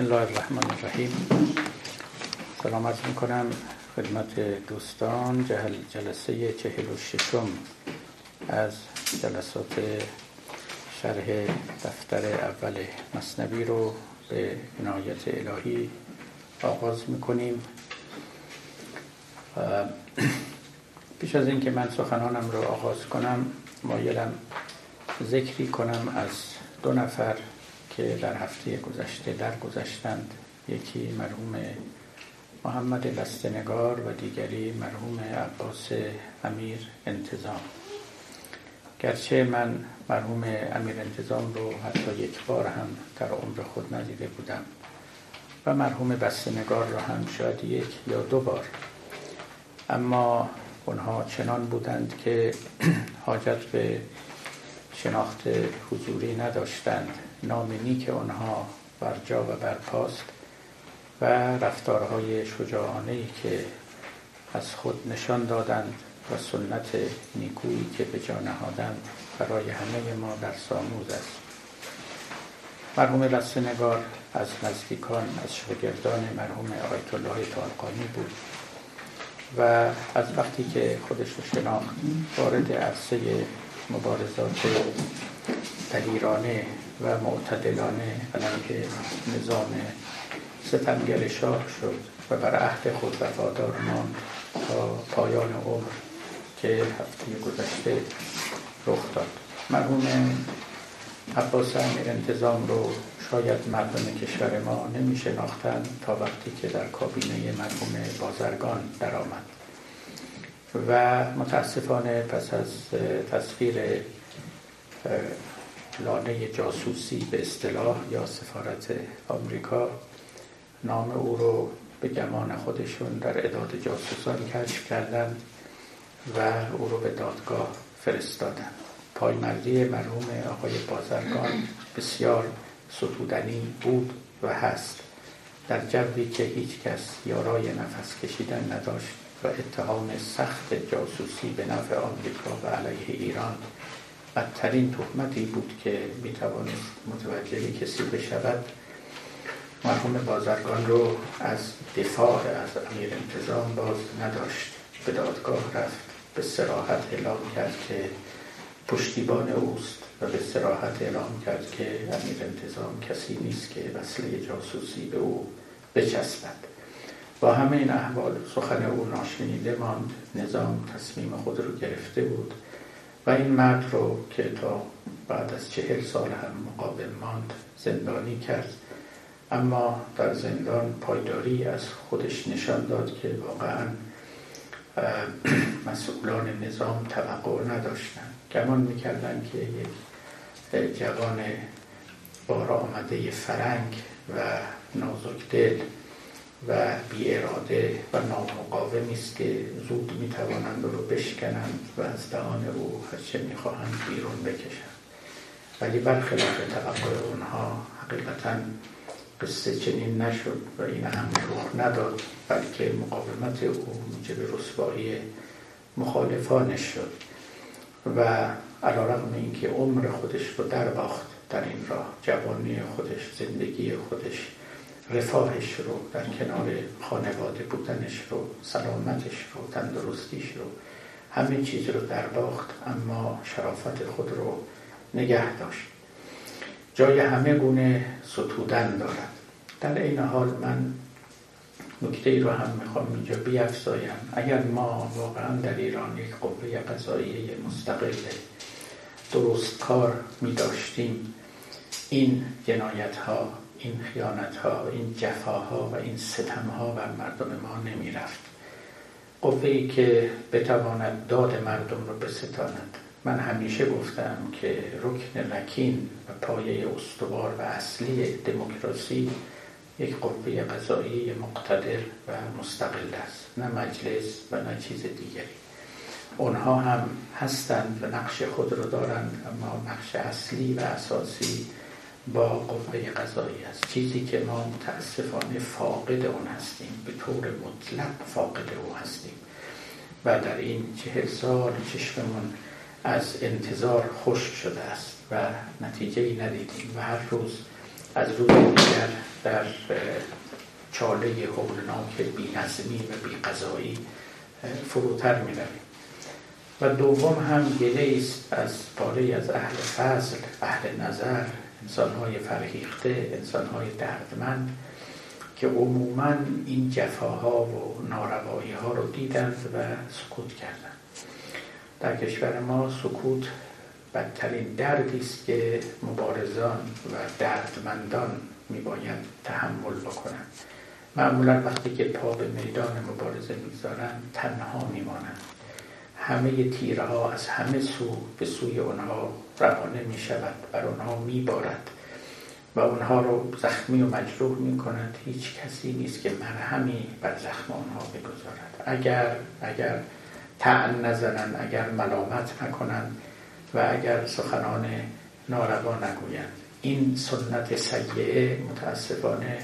الله الرحمن الرحیم. سلام عرض می‌کنم خدمت دوستان. جلسه چهل و ششم از جلسات شرح دفتر اول مصنبی رو به عنایت الهی آغاز می‌کنیم. پیش از اینکه من سخنانم رو آغاز کنم مایلم ذکری کنم از دو نفر که در هفته گذشته در گذشتند یکی مرحوم محمد لستنگار و دیگری مرحوم عباس امیر انتظام. گرچه من مرحوم امیر انتظام رو حتی یک بار هم در عمر خود ندیده بودم و مرحوم بستنگار را هم شاید یک یا دو بار. اما اونها چنان بودند که حاجت به شناخت حضوری نداشتند. نام نیک آنها بر جا و برپاست و رفتارهای شجاعانه ای که از خود نشان دادند و سنت نیکویی که به جا نهادند برای همه ما در ساموز است. مرحوم نگار از نزدیکان از شاگردان مرحوم آیت الله تالقانی بود و از وقتی که خودش رو شناخت وارد عرصه مبارزات دلیرانه و معتدلانه علیه نظام ستمگر شاه شد و بر عهد خود وفادار ماند تا پایان عمر که هفته گذشته رخ داد. مرحوم عباس امیر انتظام رو شاید مردم کشور ما نمی شناختن تا وقتی که در کابینه مرحوم بازرگان درآمد. و متاسفانه پس از تصویر لانه جاسوسی به اصطلاح یا سفارت آمریکا نام او رو به گمان خودشون در اداد جاسوسان کشف کردند و او رو به دادگاه فرستادند. پایمردی مرحوم آقای بازرگان بسیار ستودنی بود و هست. در جوی که هیچ کس یارای نفس کشیدن نداشت و اتهام سخت جاسوسی به نفع آمریکا و علیه ایران بدترین تهمتی بود که می‌توانست متوجه کسی بشود. مرحوم بازرگان رو از دفاع از امیر انتظام باز نداشت. به دادگاه رفت به سراحت اعلام کرد که پشتیبان اوست و به سراحت اعلام کرد که امیر انتظام کسی نیست که وصله جاسوسی به او بچسبد. با همه این احوال سخن او ناشنیده ماند. نظام تصمیم خود رو گرفته بود. و این مرد رو که تا بعد از چهل سال هم مقابل ماند زندانی کرد. اما در زندان پایداری از خودش نشان داد که واقعا مسئولان نظام توقع نداشتن گمان می‌کردن که یک جوان بار آمده فرنگ و نازک دل و بی اراده و نامقاومی است که زود می توانند رو بشکنند و از دهان او هرچه می خواهند بیرون بکشند. ولی برخلاف توقع اونها حقیقتا قصه چنین نشد و این هم رخ نداد بلکه مقاومت او موجب رسوایی مخالفانش شد و علا رقم اینکه عمر خودش رو در باخت در این راه جوانی خودش زندگی خودش. رفاهش رو در کنار خانواده بودنش رو سلامتش رو تندرستیش رو همه چیز رو در باخت اما شرافت خود رو نگه داشت. جای همه گونه ستودن دارد. در این حال من نکته ای رو هم می‌خوام اینجا بیافزایم اگر ما واقعا در ایران یک قوه قضایی مستقل درست کار می داشتیم این جنایت ها این خیانت ها این جفاها و این ستم ها بر مردم ما نمی رفت قوه ای که بتواند داد مردم رو بستاند. من همیشه گفتم که رکن رکین و پایه استوار و اصلی دموکراسی یک قوه قضایی مقتدر و مستقل است. نه مجلس و نه چیز دیگری. اونها هم هستند و نقش خود رو دارند اما نقش اصلی و اساسی با قوه قضایی است. چیزی که ما متاسفانه فاقد اون هستیم. به طور مطلق فاقد او هستیم. و در این چهل سال چشممون از انتظار خوش شده است و نتیجه ای ندیدیم. و هر روز از روی دیگر در چاله هولناک بی نظمی و بی قضایی فروتر می و دوم هم گله است از پاره از اهل فضل اهل نظر انسانهای فرهیخته انسانهای دردمند که عموما این جفاها و ناروایی ها رو دیدند و سکوت کردند. در کشور ما سکوت بدترین دردی است که مبارزان و دردمندان میباید تحمل بکنند. معمولا وقتی که پا به میدان مبارزه می‌گذارند تنها میمانند. همه تیره ها از همه سو به سوی اونها روانه می شود بر اونها می بارد و اونها رو زخمی و مجروح می کند هیچ کسی نیست که مرهمی بر زخم اونها بگذارد. اگر اگر تعن نزنند اگر ملامت نکنند و اگر سخنان ناروا نگویند. این سنت سیعه متاسفانه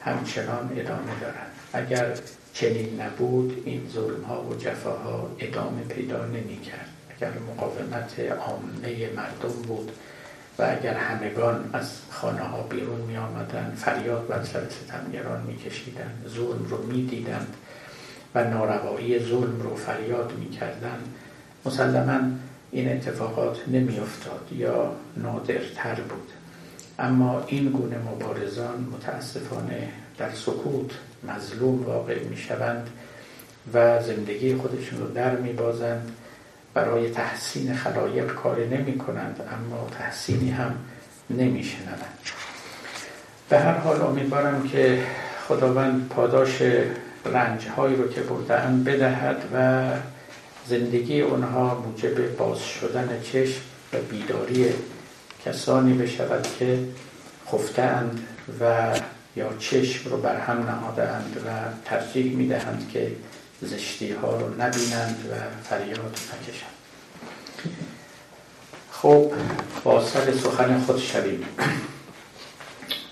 همچنان ادامه دارد. اگر چنین نبود این ظلم ها و جفاها ادامه پیدا نمی کرد اگر مقاومت عامه مردم بود و اگر همگان از خانه ها بیرون می آمدن فریاد بر سر ستمگران می کشیدن ظلم رو می دیدن و ناروایی ظلم رو فریاد می کردن مسلما این اتفاقات نمی افتاد یا نادرتر بود. اما این گونه مبارزان متاسفانه در سکوت مظلوم واقع می شوند و زندگی خودشون رو در می بازند برای تحسین خلایق کار نمی کنند اما تحسینی هم نمی شنند به هر حال امیدوارم که خداوند پاداش رنج هایی رو که بردن بدهد و زندگی اونها موجب باز شدن چشم و بیداری کسانی بشود که خفتند و یا چشم رو بر هم نهادند و ترجیح می‌دهند که زشتی ها رو نبینند و فریاد نکشند. خب با سر سخن خود شویم.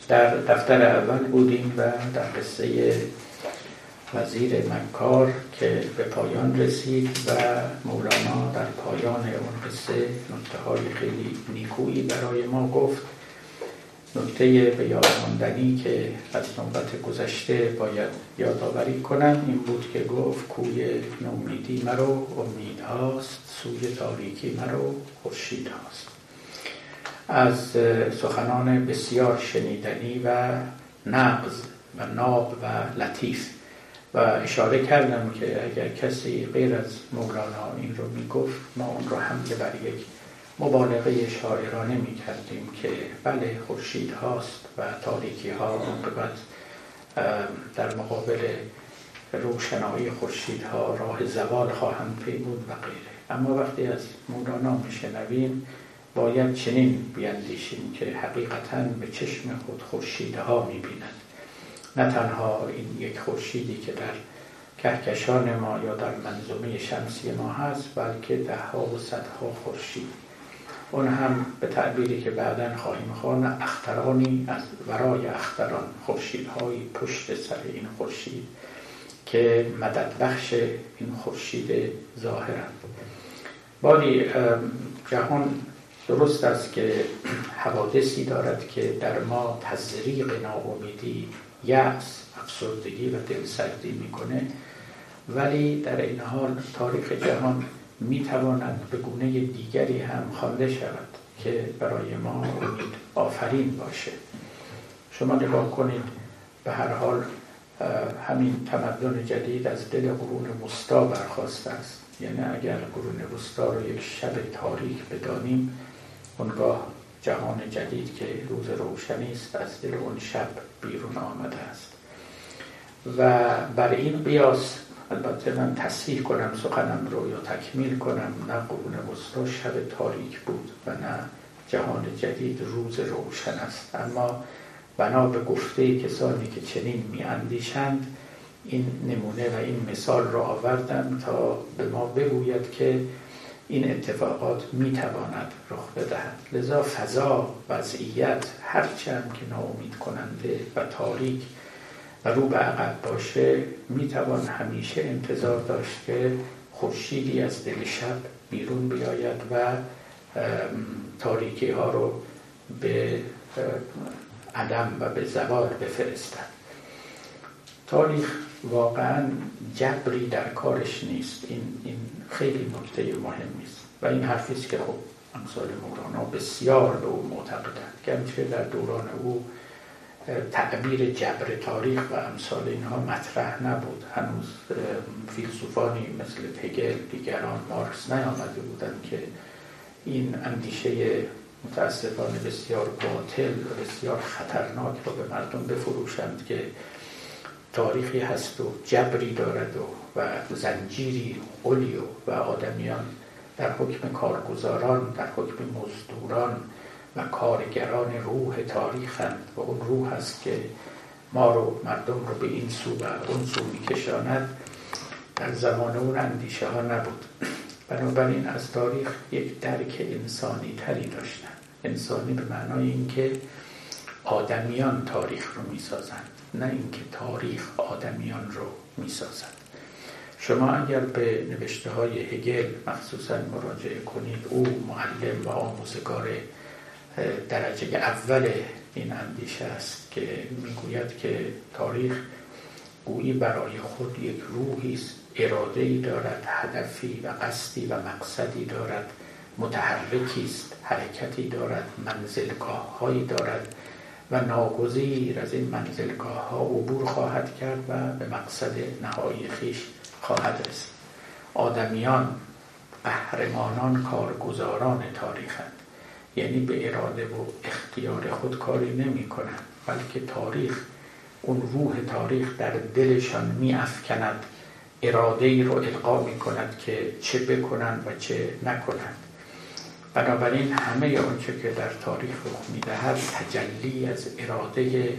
در دفتر اول بودیم و در قصه وزیر مکار که به پایان رسید و مولانا در پایان اون قصه نکته خیلی نیکویی برای ما گفت. نکته به یاد ماندنی که از نوبت گذشته باید یادآوری کنم این بود که گفت کوی نومیدی مرو امید هاست سوی تاریکی مرو خورشید هاست. از سخنان بسیار شنیدنی و نقض و ناب و لطیف و اشاره کردم که اگر کسی غیر از مولانا این رو می‌گفت ما اون رو هم بر یک مبالغه شاعرانه می کردیم که بله خورشید هاست و تاریکی ها موقعت در مقابل روشنایی خورشید ها راه زوال خواهند پیمود و غیره. اما وقتی از مولانا میشنویم باید چنین بیندیشیم که حقیقتا به چشم خود خورشیدها می‌بیند. نه تنها این یک خورشیدی که در کهکشان ما یا در منظومه شمسی ما هست بلکه دهها و صدها خورشید. اون هم به تعبیری که بعدا خواهیم خوان اخترانی از ورای اختران. خورشیدهای پشت سر این خورشید که مدد بخش این خورشید ظاهرند باری جهان درست است که حوادثی دارد که در ما تزریق ناامیدی یأس افسردگی و دلسردی می‌کنه ولی در این حال تاریخ جهان می‌تواند به گونه دیگری هم خوانده شود که برای ما امید آفرین باشه. شما نگاه کنید به هر حال همین تمدن جدید از دل قرون وسطا برخواسته است. یعنی اگر قرون وسطا رو یک شب تاریک بدانیم اونگاه جهان جدید که روز روشنی است از دل اون شب بیرون آمده است. و بر این قیاس البته من تصحیح کنم سخنم رو یا تکمیل کنم. نه قرون وسطا شب تاریک بود و نه جهان جدید روز روشن است. اما بنا به گفته کسانی که چنین می اندیشند این نمونه و این مثال را آوردم تا به ما بگوید که این اتفاقات می تواند رخ بدهد. لذا فضا وضعیت هرچند که ناامید کننده و تاریک رو به عقب باشه می‌توان همیشه انتظار داشت که خورشیدی از دل شب بیرون بیاید و تاریکی ها رو به عدم و به زوال بفرستد. تاریخ واقعا جبری در کارش نیست. این, این خیلی نکته مهمی است و این حرفی است که خب امثال مولانا بسیار به او معتقدند. گرچه در دوران او تعبیر جبر تاریخ و امثال اینها مطرح نبود. هنوز فیلسوفانی مثل هگل دیگران مارکس نیامده بودند که این اندیشه متاسفانه بسیار باطل و بسیار خطرناک رو به مردم بفروشند که تاریخی هست و جبری دارد و, و زنجیری قلی و آدمیان در حکم کارگزاران در حکم مزدوران و کارگران روح تاریخند و اون روح است که ما رو مردم رو به این سو و اون سو میکشاند. در زمان اون اندیشه ها نبود. بنابراین از تاریخ یک درک انسانی تری داشتن انسانی به معنای اینکه آدمیان تاریخ رو می‌سازند نه اینکه تاریخ آدمیان رو می‌سازد. شما اگر به نوشته های هگل مخصوصا مراجعه کنید او معلم و آموزگار درجه اول این اندیشه است که می‌گوید که تاریخ گویی برای خود یک روحی است اراده ای دارد هدفی و قصدی و مقصدی دارد متحرکی است حرکتی دارد منزلگاه هایی دارد و ناگزیر از این منزلگاه ها عبور خواهد کرد و به مقصد نهایی خیش خواهد رسید. آدمیان قهرمانان کارگزاران تاریخند. یعنی به اراده و اختیار خود کاری نمی کنند بلکه تاریخ اون روح تاریخ در دلشان می افکند اراده ای رو القا می کند که چه بکنند و چه نکنند. بنابراین همه آنچه که در تاریخ رخ می‌دهد تجلی از اراده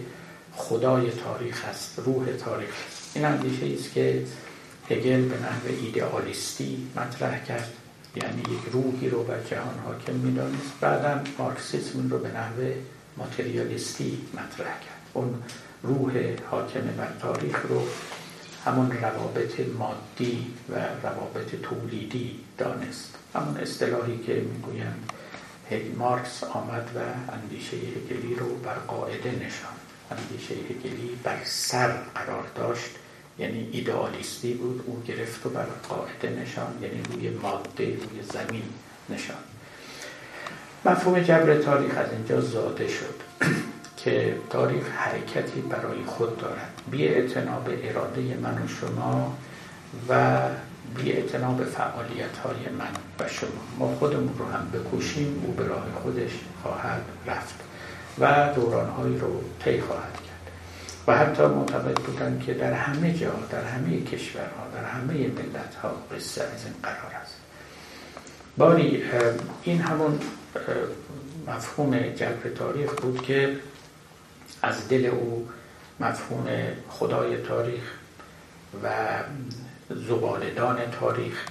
خدای تاریخ است روح تاریخ است. این اندیشه است که هگل به نحو ایدئالیستی مطرح کرد. یعنی یک روحی رو بر جهان حاکم می‌دانست. بعدا مارکسیسم رو به نحو ماتریالیستی مطرح کرد. اون روح حاکم بر تاریخ رو همون روابط مادی و روابط تولیدی دانست. همون اصطلاحی که می‌گویند. مارکس آمد و اندیشه هگلی رو بر قاعده نشان اندیشه هگلی بر سر قرار داشت. یعنی ایدئالیستی بود او گرفت و بر قاعده نشان یعنی روی ماده روی زمین نشان. مفهوم جبر تاریخ از اینجا زاده شد که تاریخ حرکتی برای خود دارد. بی به اراده من و شما و بی به فعالیت های من و شما. ما خودمون رو هم بکوشیم او به راه خودش خواهد رفت و دورانهایی رو طی خواهد و حتی معتقد بودن که در همه جا در همه کشورها در همه ملت ها قصه از این قرار است. باری این همون مفهوم جبر تاریخ بود که از دل او مفهوم خدای تاریخ و زبالدان تاریخ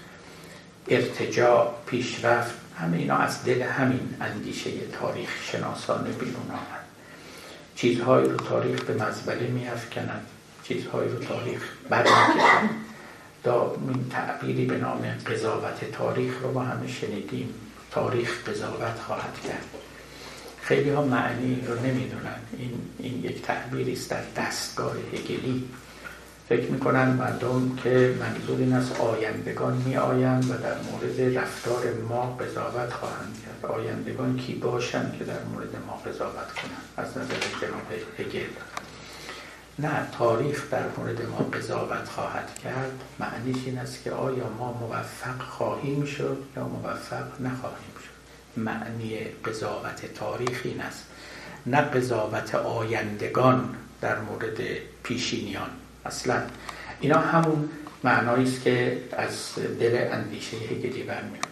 ارتجاع پیشرفت همه اینا از دل همین اندیشه تاریخ شناسانه بیرون آمد. چیزهایی رو تاریخ به مزبله میافکند چیزهایی رو تاریخ برمیکشد. دا این تعبیری به نام قضاوت تاریخ رو ما همه شنیدیم. تاریخ قضاوت خواهد کرد. خیلی ها معنی رو نمی‌دونن. این, این یک تعبیری است در دستگاه هگلی. فکر می‌کنن مردم که منظور این است آیندگان می آیند و در مورد رفتار ما قضاوت خواهند کرد. آیندگان کی باشند که در مورد ما قضاوت کنند؟ از نظر جناب هگل. نه تاریخ در مورد ما قضاوت خواهد کرد. معنیش این است که آیا ما موفق خواهیم شد یا موفق نخواهیم شد. معنی قضاوت تاریخ این است. نه قضاوت آیندگان در مورد پیشینیان. اصلا. اینا همون معنایی است که از دل اندیشه هگلی برمیاد.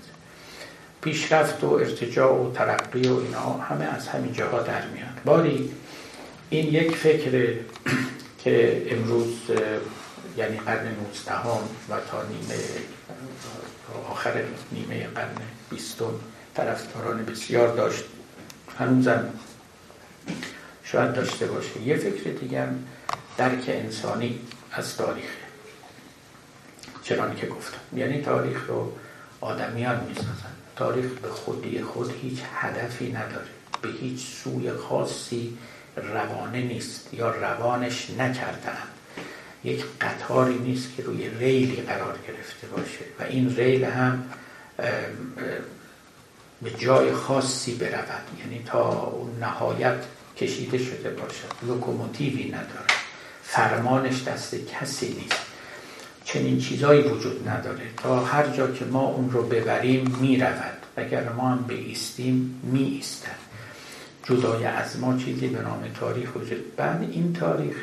پیشرفت و ارتجاع و ترقی و اینا همه از همین جاها در میاد. باری این یک فکر که امروز یعنی قرن نوزدهم و تا نیمه آخر نیمه قرن بیستم طرفداران بسیار داشت هنوزم شاید داشته باشه. یه فکر دیگر درک انسانی از تاریخ چنان که گفتم. یعنی تاریخ رو آدمیان می‌سازن. تاریخ به خودی خود هیچ هدفی نداره. به هیچ سوی خاصی روانه نیست یا روانش نکردم یک قطاری نیست که روی ریلی قرار گرفته باشه و این ریل هم به جای خاصی برود. یعنی تا اون نهایت کشیده شده باشد. لوکوموتیوی نداره. فرمانش دست کسی نیست. چنین چیزایی وجود نداره. تا هر جا که ما اون رو ببریم می‌رود. اگر ما هم بیستیم می ایستد جدای از ما چیزی به نام تاریخ وجود بعد این تاریخ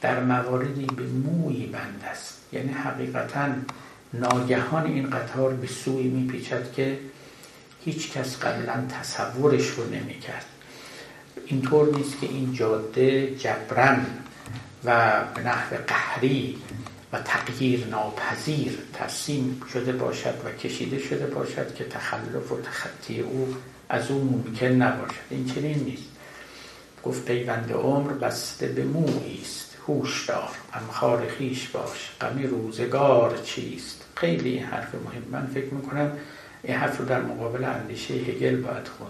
در مواردی به موی بند است. یعنی حقیقتا ناگهان این قطار به سوی میپیچد که هیچ کس قبلا تصورش رو نمی‌کرد. اینطور نیست که این جاده جبران و به نحو قهری و تغییر ناپذیر ترسیم شده باشد و کشیده شده باشد که تخلف و تخطی او از او ممکن نباشد. این چنین نیست. گفت پیوند عمر بسته به مویی است هوش دار غمخوار خیش باش غم روزگار چیست؟ خیلی این حرف مهم. من فکر می‌کنم این حرف رو در مقابل اندیشه هگل باید خون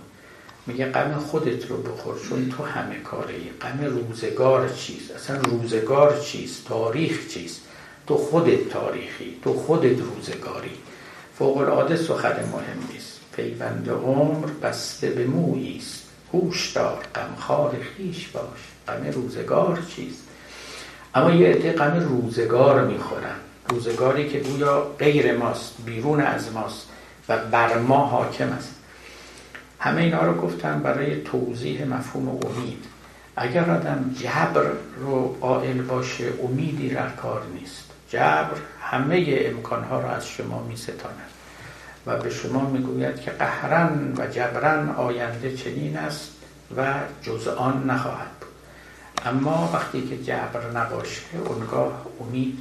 میگه غم خودت رو بخور چون تو همه کاره ای غم روزگار چیست؟ اصلا روزگار چیست؟ تاریخ چیست؟ تو خودت تاریخی تو خودت روزگاری. فوق العاده سخن مهم نیست. پیوند عمر بسته به مویی است. هوش دار غمخوار خیش باش. غم روزگار چیست؟ اما یه عده غم روزگار می‌خورن. روزگاری که گویا غیر ماست بیرون از ماست و بر ما حاکم است. همه اینا رو گفتم برای توضیح مفهوم امید. اگر آدم جبر رو قائل باشه امیدی در کار نیست. جبر همه امکانها را از شما می ستاند و به شما می‌گوید که قهرن و جبرن آینده چنین است و جز آن نخواهد بود. اما وقتی که جبر نباشه اونگاه امید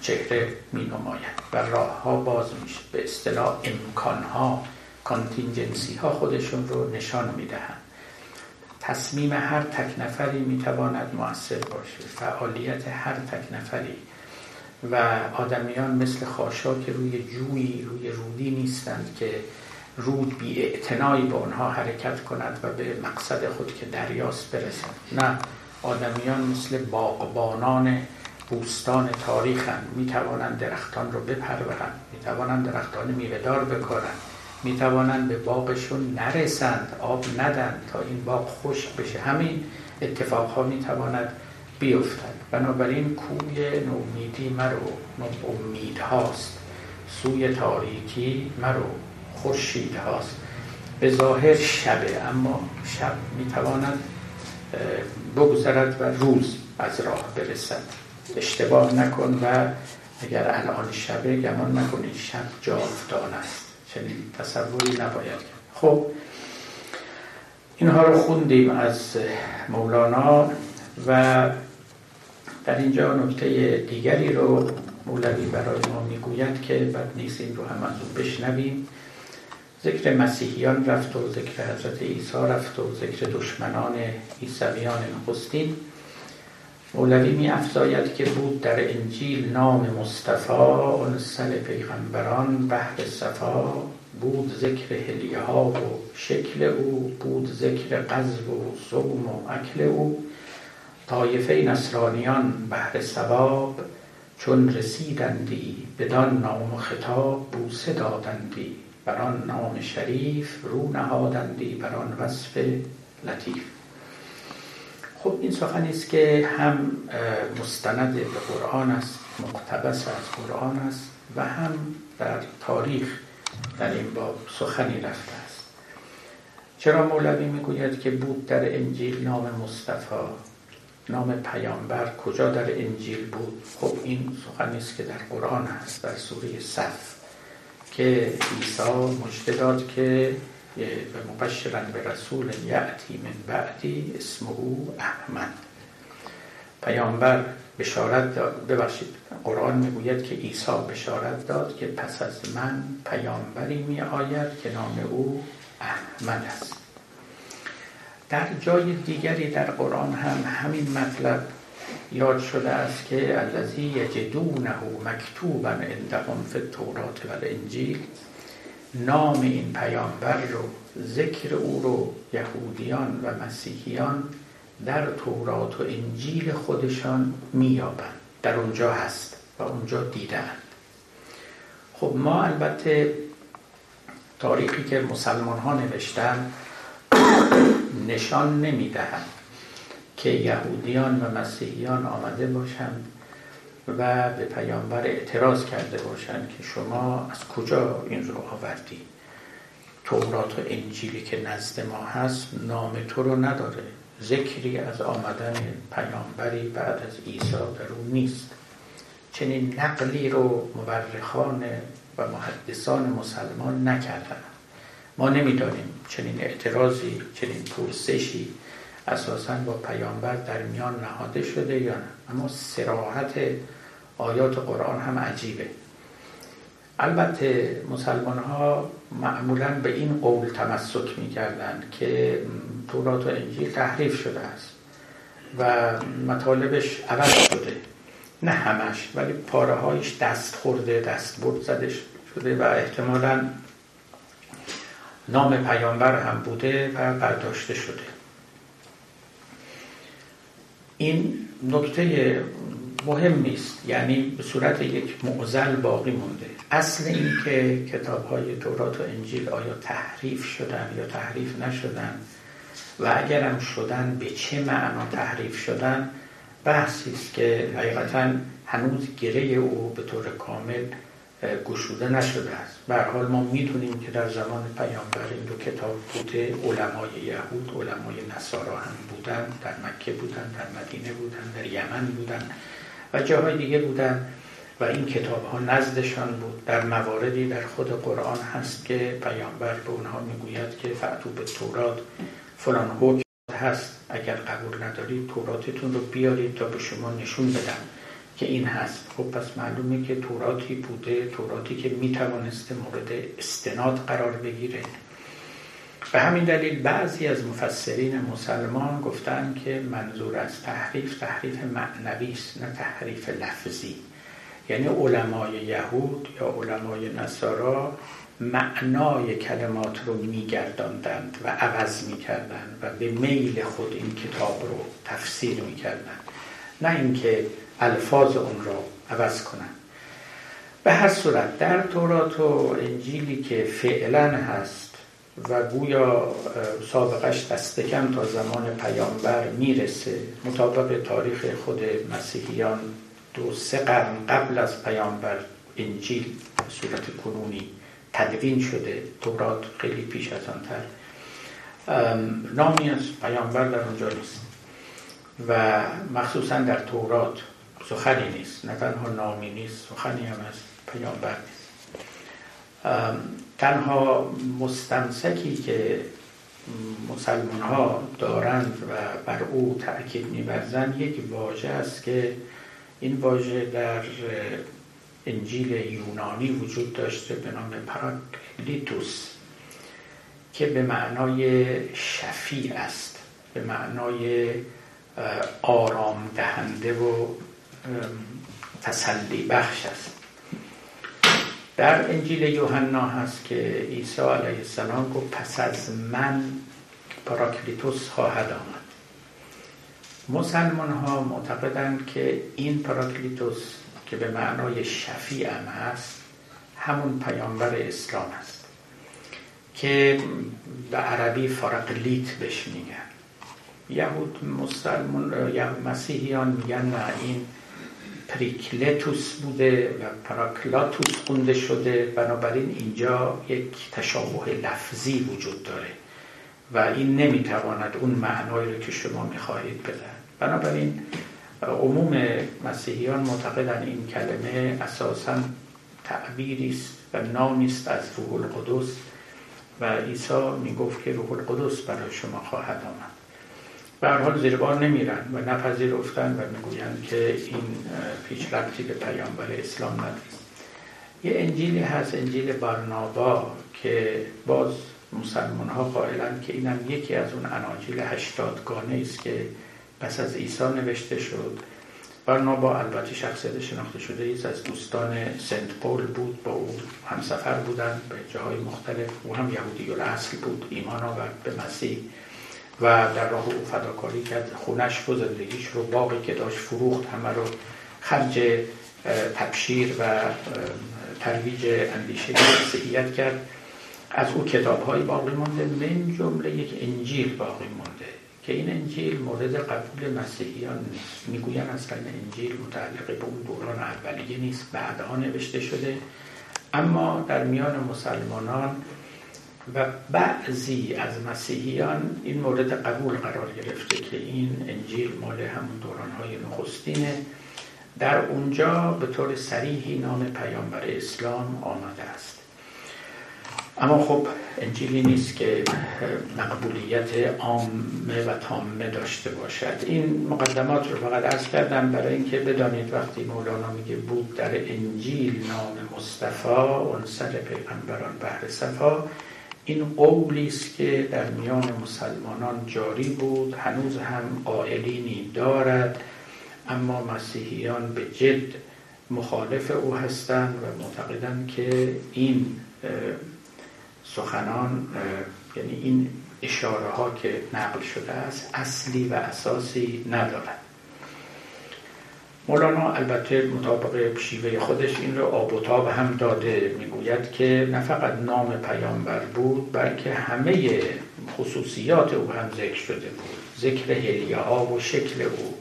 چهره می نماید و راه ها باز میشه. به اصطلاح امکان ها کانتینجنسی ها خودشون رو نشان می‌دهند. تصمیم هر تک نفری می‌تواند موثر باشه. فعالیت هر تک نفری. و آدمیان مثل خاشاک روی جویی روی رودی نیستند که رود بی اعتنایی به آنها حرکت کند و به مقصد خود که دریاست برسند. نه آدمیان مثل باغبانان بوستان تاریخند. می توانند درختان رو بپرورند. می توانند درختان میوهدار بکارند. می توانند به باغشون نرسند آب ندن تا این باغ خشک بشه. همین اتفاقها می تواند بیفتد. بنابراین کوی نومیدی مرو امید هاست سوی تاریکی مرو خورشید هاست به ظاهر شبه اما شب می‌تواند بگذرد و روز از راه برسد. اشتباه نکن و اگر الان شبه گمان نکنید شب جاودان است. چنین تصوری نباید کرد. خب اینها رو خوندیم از مولانا و در اینجا نکته دیگری رو مولوی برای ما می‌گوید که بد نیست این رو هم از اون بشنویم. ذکر مسیحیان رفت و ذکر حضرت عیسی رفت و ذکر دشمنان عیسویان نخستین. مولوی می افزاید که بود در انجیل نام مصطفی انسل پیغمبران بحر صفا. بود ذکر هلیه و شکل او بود ذکر قذب و صوم و اکل او. طایفه نصرانیان بهر سواب چون رسیدندی بدان نام و خطاب بوسه دادندی. بر آن نام شریف رو نهادندی بر آن وصف لطیف. خب این سخنی است که هم مستند به قرآن است مقتبس از قرآن است و هم در تاریخ در این باب سخنی رفته است. چرا مولوی می‌گوید که بود در انجیل نام مصطفی نام پیامبر کجا در انجیل بود؟ خب این سخنی است که در قرآن هست در سوره صف که عیسی مجده داد که به مبشرن به رسول یعتی من بعدی اسمه احمد. پیامبر بشارت داد ببخشید قرآن می‌گوید که عیسی بشارت داد که پس از من پیامبری می آید که نام او احمد است. در جای دیگری در قرآن هم همین مطلب یاد شده است که الذی یجدونه مکتوبا عندهم فی التورات و الانجیل نام این پیامبر رو ذکر او رو یهودیان و مسیحیان در تورات و انجیل خودشان میابند در اونجا هست و اونجا دیدن خب ما البته تاریخی که مسلمان ها نوشتن نشان نمی‌دهند که یهودیان و مسیحیان آمده باشند و به پیامبر اعتراض کرده باشند که شما از کجا این رو آوردی؟ تورات و انجیلی که نزد ما هست نام تو رو نداره. ذکری از آمدن پیامبری بعد از عیسی در اون نیست. چنین نقلی رو مورخان و محدثان مسلمان نکردن. ما نمی‌دانیم چنین اعتراضی چنین پرسشی اساسا با پیامبر در میان نهاده شده یا نه. اما سراحت آیات قرآن هم عجیبه. البته مسلمان ها معمولا به این قول تمسک می که تورات و انجیل تحریف شده است و مطالبش عوض شده. نه همش ولی پاره هایش دست خورده دست برد زده شده و احتمالا نام پیامبر هم بوده و برداشته شده. این نکته مهم نیست. یعنی به صورت یک معزل باقی مونده. اصل این که کتاب های تورات و انجیل آیا تحریف شدن یا تحریف نشدن و اگرم شدن به چه معنا تحریف شدن بحثی است که حقیقتا هنوز گره او به طور کامل گشوده نشده است. به حال ما می‌دونیم که در زمان پیامبر این دو کتاب بوده علمای یهود علمای نصارا هم بودن در مکه بودن در مدینه بودن در یمن بودن و جاهای دیگه بودن و این کتاب ها نزدشان بود. در مواردی در خود قرآن هست که پیامبر به اونها می‌گوید که فعتو به تورات فلان حکم هست. اگر قبول ندارید توراتتون رو بیارید تا به شما نشون بدم که این هست. خب پس معلومه که توراتی بوده توراتی که می‌توانسته مورد استناد قرار بگیره. به همین دلیل بعضی از مفسرین مسلمان گفتن که منظور از تحریف تحریف معنوی است نه تحریف لفظی. یعنی علمای یهود یا علمای نصارا معنای کلمات رو میگرداندند و عوض می‌کردند و به میل خود این کتاب رو تفسیر می‌کردند. نه اینکه الفاظ اون رو عوض کنند. به هر صورت در تورات و انجیلی که فعلا هست و گویا سابقش دست کم تا زمان پیامبر می‌رسه. مطابق تاریخ خود مسیحیان دو سه قرن قبل از پیامبر انجیل صورت کنونی تدوین شده. تورات خیلی پیش از آن تر. نامی از پیامبر در اونجا نیست و مخصوصا در تورات سخنی نیست. نه تنها نامی نیست سخنی هم از پیامبر نیست. تنها مستمسکی که مسلمان ها دارند و بر او تأکید میبرزند یک واژه است که این واژه در انجیل یونانی وجود داشته به نام پراکلیتوس که به معنای شفیع است به معنای آرام دهنده و تسلی بخش است. در انجیل یوحنا هست که عیسی علیه السلام گفت پس از من پاراکلیتوس خواهد آمد. مسلمان ها معتقدند که این پاراکلیتوس که به معنای شفیع هم هست همون پیامبر اسلام است که به عربی فارقلیت بهش میگن. یهود مسلمان یا مسیحیان میگن نه این پریکلتوس بوده و پراکلاتوس خونده شده. بنابراین اینجا یک تشابه لفظی وجود داره و این نمی‌تواند اون معنایی رو که شما می‌خواهید بدن بنابراین عموم مسیحیان معتقدن این کلمه اساسا تعبیری است و نامی است از روح القدس و عیسی می‌گفت که روح القدس برای شما خواهد آمد. به حال زیر بار نمیرن و نپذیرفتن و می‌گویند که این پیچ ربطی به پیامبر اسلام نداره یه انجیلی هست انجیل برنابا که باز مسلمان ها قائلن که اینم یکی از اون اناجیل هشتادگانه است که پس از عیسی نوشته شد. برنابا البته شخصیت شناخته شده ایست از دوستان سنت پول بود با او همسفر بودن به جاهای مختلف. او هم یهودی اصل بود ایمان آورد به مسیح. و در راه او فداکاری کرد. خونش و زندگیش رو باقی که داشت فروخت. همه رو خرج تبشیر و ترویج اندیشه مسیحیت کرد. از او کتاب های باقی مانده. من جمله یک انجیل باقی مانده که این انجیل مورد قبول مسیحیان نیست. می‌گوین اصلا انجیل متعلق به اون دوران اولیه نیست. بعدها نوشته شده. اما در میان مسلمانان و بعضی از مسیحیان این مورد قبول قرار گرفته که این انجیل مال همون دورانهای نخستینه. در اونجا به طور سریحی نام پیامبر اسلام آمده است. اما خب انجیلی نیست که مقبولیت عامه و تامه داشته باشد. این مقدمات رو فقط ارز کردم برای اینکه بدانید وقتی مولانا میگه بود در انجیل نام مصطفی انصر پیغمبران بهر صفا این قولی است که در میان مسلمانان جاری بود هنوز هم قائلینی دارد اما مسیحیان به جد مخالف او هستند و معتقدند که این سخنان یعنی این اشاره ها که نقل شده است اصلی و اساسی ندارد. مولانا البته مطابق شیوه خودش این رو آب و تاب هم داده می‌گوید که نه فقط نام پیامبر بود بلکه همه خصوصیات او هم ذکر شده بود. ذکر هلیه ها و شکل او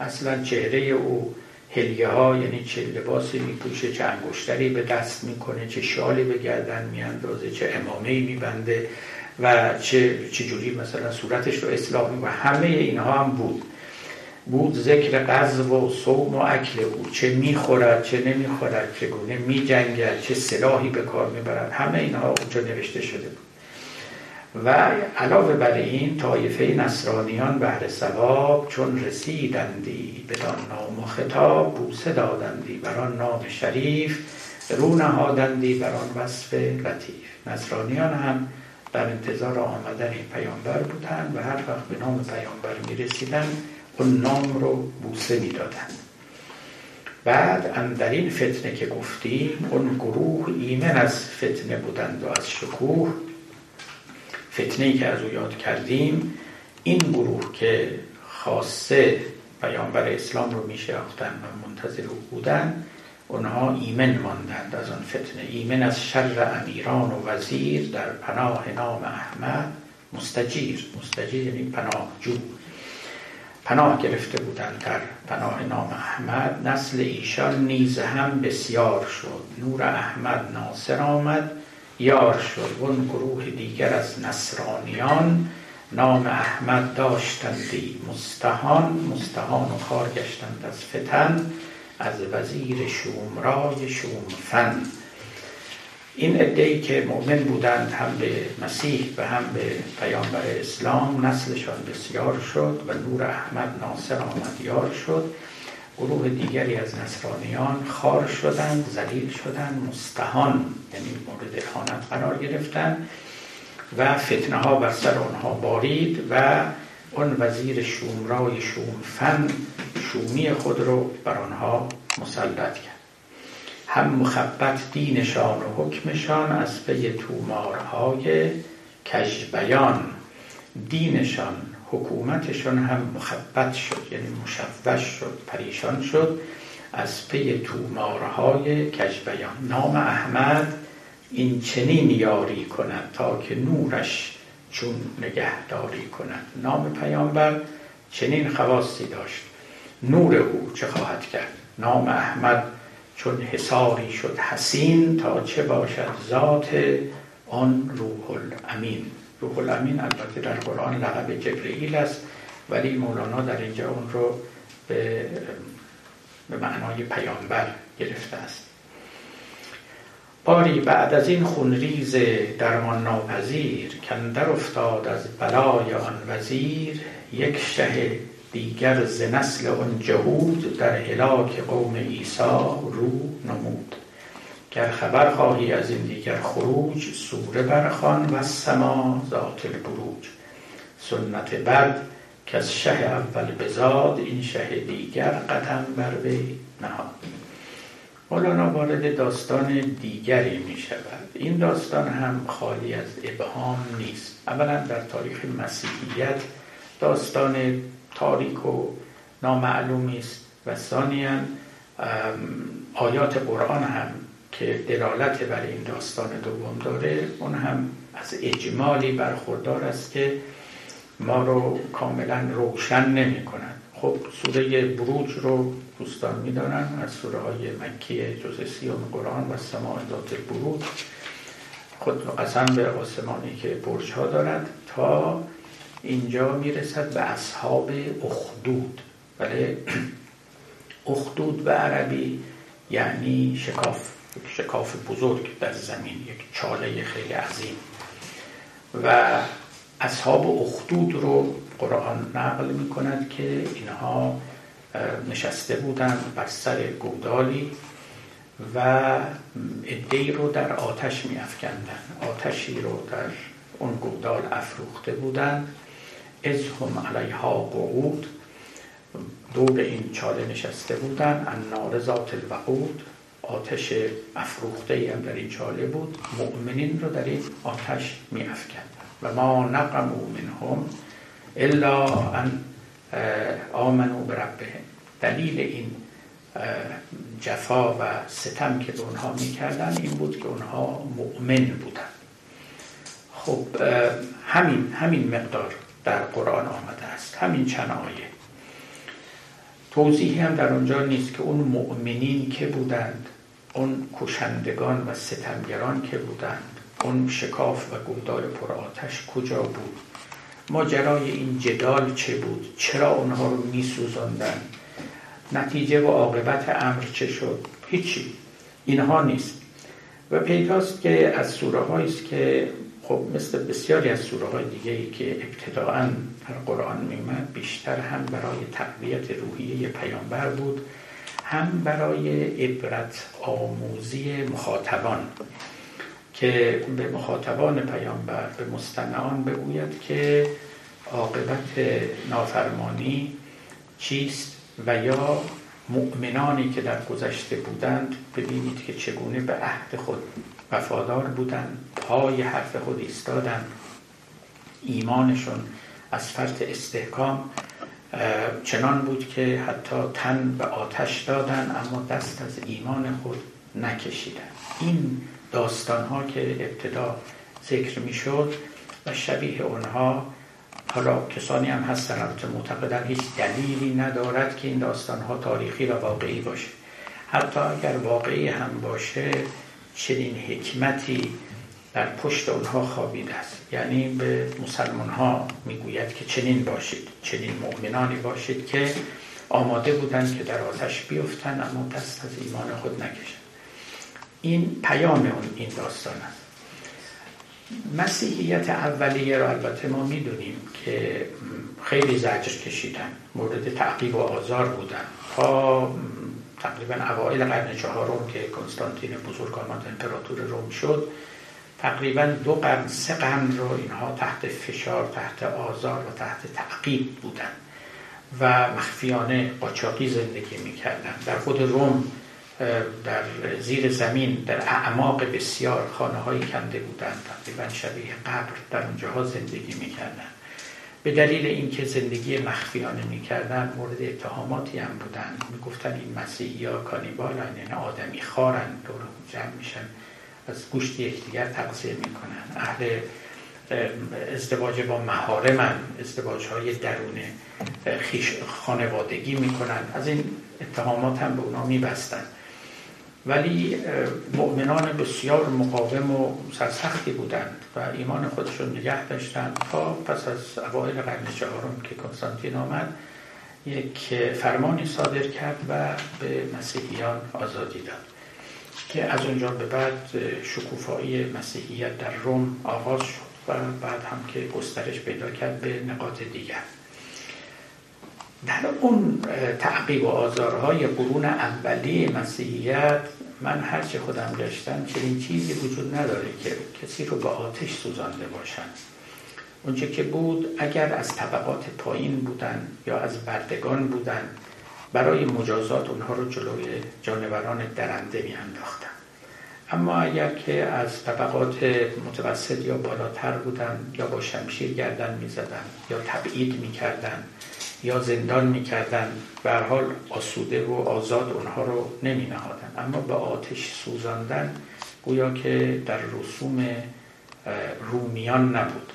اصلا چهره او. هلیه ها یعنی چه لباسی میپوشه چه انگشتری به دست می‌کنه چه شالی به گردن میاندازه چه امامه میبنده و چه چجوری مثلا صورتش رو اصلاح و همه اینها هم بود. بود ذکر غزو و صوم و اکل او. چه می‌خورد چه نمی‌خورد چگونه میجنگد چه سلاحی به کار می‌برد همه اینها اونجا نوشته شده بود. و علاوه بر این طایفه نصرانیان بهر ثواب چون رسیدندی بدان نام و خطاب بوسه دادندی بر آن نام شریف رو نهادندی بر آن وصف لطیف. نصرانیان هم در انتظار آمدن پیامبر بودند و هر وقت به نام پیامبر می رسیدن اون نام رو بوسه می دادن. بعد در این فتنه که گفتیم اون گروه ایمن از فتنه بودند و از شکوه. فتنه که از او یاد کردیم این گروه که خاصه پیامبر اسلام رو میشناختن و منتظر او بودن اونها ایمن ماندند از آن فتنه. ایمن از شر امیران و وزیر در پناه نام احمد مستجیر. مستجیر یعنی پناه جو پناه گرفته بودند در پناه نام احمد. نسل ایشان نیز هم بسیار شد. نور احمد ناصر آمد یار شد. اون گروه دیگر از نصرانیان نام احمد داشتندی مستهان مستهان و خار گشتند از فتن از وزیر شومرای شومفن. این ادهی که مؤمن بودند هم به مسیح و هم به پیامبر اسلام نسلشان بسیار شد و نور احمد ناصر آمد یار شد. گروه دیگری از نصرانیان خار شدند زلیل شدند مستهان یعنی مورد اهانت قرار گرفتند و فتنه ها بر سر آنها بارید و اون وزیر شومرای شومفن شومی خود رو بر آنها مسلط کرد. هم مخبت دینشان و حکمشان از پی تومارهای کجبیان دینشان حکومتشان هم مخبت شد یعنی مشوش شد پریشان شد از پی تومارهای کجبیان نام احمد این چنین یاری کند تا که نورش چون نگهداری کند. نام پیامبر چنین خواستی داشت. نور او چه خواهد کرد؟ نام احمد چون حساری شد حسین تا چه باشد ذات آن روح الامین روح الامین البته در قرآن لقب جبرئیل است ولی مولانا در اینجا اون رو به, به معنای پیامبر گرفته است. باری بعد از این خونریز درمان ناپذیر کندر افتاد از بلای آن وزیر یک شه دیگر ز نسل آن جهود در هلاک قوم عیسی رو نمود. گر خبر خواهی از این دیگر خروج سوره برخان و سما ذات البروج. سنت بد که از شه اول بزاد این شه دیگر قدم بر وی نهاد. مولانا وارد داستان دیگری می شود. این داستان هم خالی از ابهام نیست. اولا در تاریخ مسیحیت داستان تاریک و نامعلومی است و ثانیا آیات قرآن هم که دلالت بر این داستان دوم داره اون هم از اجمالی برخوردار است که ما رو کاملا روشن نمی کنند خب سوره بروج رو دوستان می‌دانن از سوره های مکی جز سیوم قرآن و سماع ذات بروج خود قسم به آسمانی که برج ها دارد تا اینجا می‌رسد به اصحاب اخدود. بله؟ اخدود به عربی یعنی شکاف شکاف بزرگ در زمین یک چاله خیلی عظیم. و اصحاب اخدود رو قرآن نقل می کند که اینها نشسته بودند بر سر گودالی و ادهی رو در آتش می افکندن. آتشی رو در اون گودال افروخته بودند. از هم علیها قعود. دور این چاله نشسته بودن. النار ذات الوقود. آتش افروخته ای هم در این چاله بود. مؤمنین رو در این آتش می و ما نقمو منهم الا ان آمنو بربهم. دلیل این جفا و ستم که به اونها می‌کردن این بود که اونها مؤمن بودن. خب همین همین مقدار. در قرآن آمده است. همین چند آیه. توضیحی هم در اونجا نیست که اون مؤمنین که بودند اون کشندگان و ستمگران که بودند اون شکاف و گودال پر آتش کجا بود؟ ماجرای این جدال چه بود؟ چرا اونها رو میسوزاندن؟ نتیجه و عاقبت امر چه شد؟ هیچی. اینها نیست. و پیداست که از سوره است که خب مثل بسیاری از سوره های دیگه ای که ابتداعا در قرآن میمد بیشتر هم برای تقویت روحیه پیامبر بود هم برای عبرت آموزی مخاطبان که به مخاطبان پیامبر به مستمعان بگوید که عاقبت نافرمانی چیست و یا مؤمنانی که در گذشته بودند ببینید که چگونه به عهد خود وفادار بودند پای حرف خود ایستادند ایمانشون از فرط استحکام چنان بود که حتی تن به آتش دادن اما دست از ایمان خود نکشیدن. این داستان ها که ابتدا ذکر می شد و شبیه اونها حالا کسانی هم هستن البته معتقدن هیچ دلیلی ندارد که این داستان ها تاریخی و واقعی باشه. حتی اگر واقعی هم باشه چنین حکمتی در پشت اونها خوابیده است. یعنی به مسلمان ها می‌گوید که چنین باشید چنین مؤمنانی باشید که آماده بودند که در آتش بیفتن اما دست از ایمان خود نکشن این پیام اون این داستان است. مسیحیت اولیه رو البته ما می‌دونیم که خیلی زجر کشیدن مورد تعقیب و آزار بودن. تا تقریبا اوائل قرن چهارم که کنستانتین بزرگ آمد امپراتور روم شد تقریبا دو قرن سه قرن رو اینها تحت فشار تحت آزار و تحت تعقیب بودن و مخفیانه قاچاقی زندگی می‌کردن. در خود روم در زیر زمین در اعماق بسیار خانه های کنده بودند. تقریبا شبیه قبر در اونجاها زندگی می‌کردن. به دلیل اینکه زندگی مخفیانه می‌کردن مورد اتهاماتی هم بودن. می‌گفتن این مسیحی ها کانیبالن یعنی آدمی خارن دور جمع میشن. از گوشت یکدیگر تغذیه می‌کنن. اهل ازدواج با محارمن. ازدواج های درون خانوادگی می‌کنن. از این اتهامات هم به اونا میبستن. ولی مؤمنان بسیار مقاوم و سرسختی بودند و ایمان خودشون نگه داشتند تا پس از اوایل قرن چهارم که کنستانتین آمد یک فرمانی صادر کرد و به مسیحیان آزادی داد که از اونجا به بعد شکوفایی مسیحیت در روم آغاز شد و بعد هم که گسترش پیدا کرد به نقاط دیگر. در اون تعقیب و آزارهای قرون اولی مسیحیت من هرچه خودم گشتم چنین چیزی وجود نداره که کسی رو به آتش سوزانده باشن. اونچه که بود اگر از طبقات پایین بودن یا از بردگان بودن برای مجازات اونها رو جلوی جانوران درنده می انداختن اما اگر که از طبقات متوسط یا بالاتر بودن یا با شمشیر گردن می‌زدن یا تبعید می‌کردن یا زندان می‌کردن به حال آسوده و آزاد اونها رو نمی نهادن اما به آتش سوزاندن گویا که در رسوم رومیان نبود.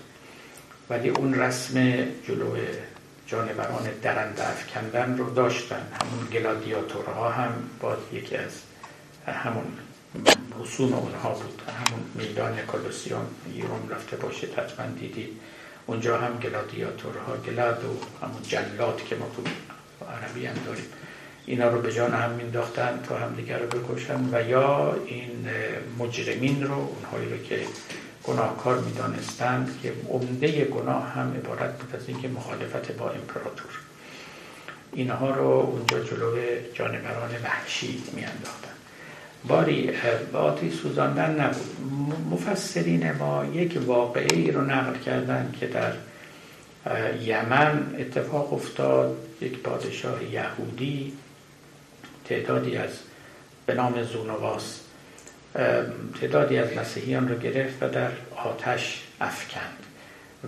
ولی اون رسم جلو جانوران درنده افکندن رو داشتن. همون گلادیاتورها هم با یکی از همون رسوم اونها بود. همون میدان کلوسیوم یوم رفته باشه حتما دیدید اونجا هم گلادیاتورها گلاد و همون جلات که ما تو عربی هم داریم اینا رو به جان هم مینداختن تا هم دیگر رو بکشن و یا این مجرمین رو اونهایی رو که گناهکار می‌دانستند که عمده گناه هم عبارت بود از اینکه مخالفت با امپراتور. اینها رو اونجا جلو جانوران وحشی میانداختن. باری به سوزاندن نبود. مفسرین ما یک واقعی رو نقل کردن که در یمن اتفاق افتاد. یک پادشاه یهودی تعدادی از به نام زونواس تعدادی از مسیحیان رو گرفت و در آتش افکند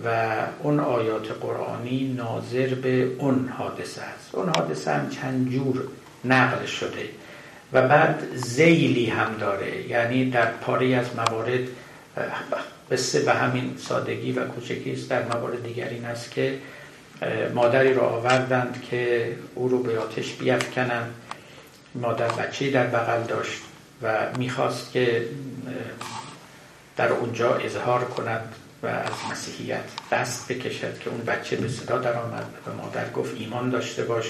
و اون آیات قرآنی ناظر به اون حادثه است. اون حادثه هم چند جور نقل شده. و بعد زیلی هم داره. یعنی در پاره از موارد قصه به همین سادگی و کوچکی است. در موارد دیگر این است که مادری رو آوردند که او رو به آتش بیفکنند. مادر بچه در بغل داشت و می‌خواست که در اونجا اظهار کند و از مسیحیت دست بکشد که اون بچه به صدا در آمد و مادر گفت ایمان داشته باش.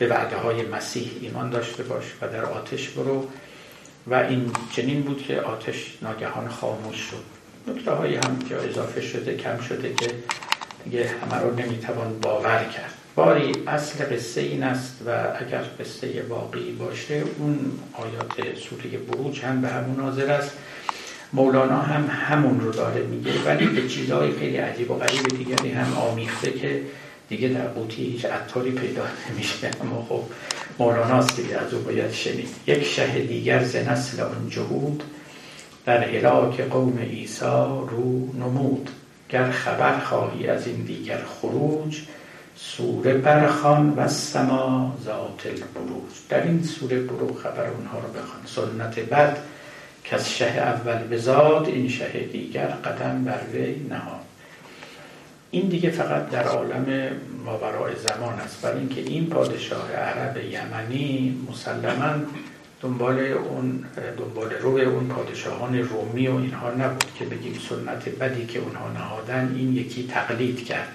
به وعده های مسیح ایمان داشته باش و در آتش برو. و این چنین بود که آتش ناگهان خاموش شد. نکته های هم که اضافه شده کم شده که دیگه همه رو نمی‌توان باور کرد. باری اصل قصه این است و اگر قصه واقعی باشه اون آیات سوره بروج هم به همون ناظر است. مولانا هم همون رو داره میگه ولی به چیزهای خیلی عجیب و غریب دیگری هم آمیخته که دیگه در قوطی هیچ عطاری پیدا نمیشه. اما خب مولاناست دیگه از او باید شنید. یک شه دیگر ز نسل اون جهود در هلاک قوم عیسی رو نمود. گر خبر خواهی از این دیگر خروج سوره برخان و سما ذات البروج. در این سوره برو خبر اونها رو بخوان. سنت بد که از شه اول بزاد این شه دیگر قدم بر وی نهاد. این دیگه فقط در عالم ماورای زمان است. برای اینکه این پادشاه عرب یمنی مسلما دنبال اون دنبال روی اون پادشاهان رومی و اینها نبود که بگیم سنت بدی که اونها نهادن این یکی تقلید کرد.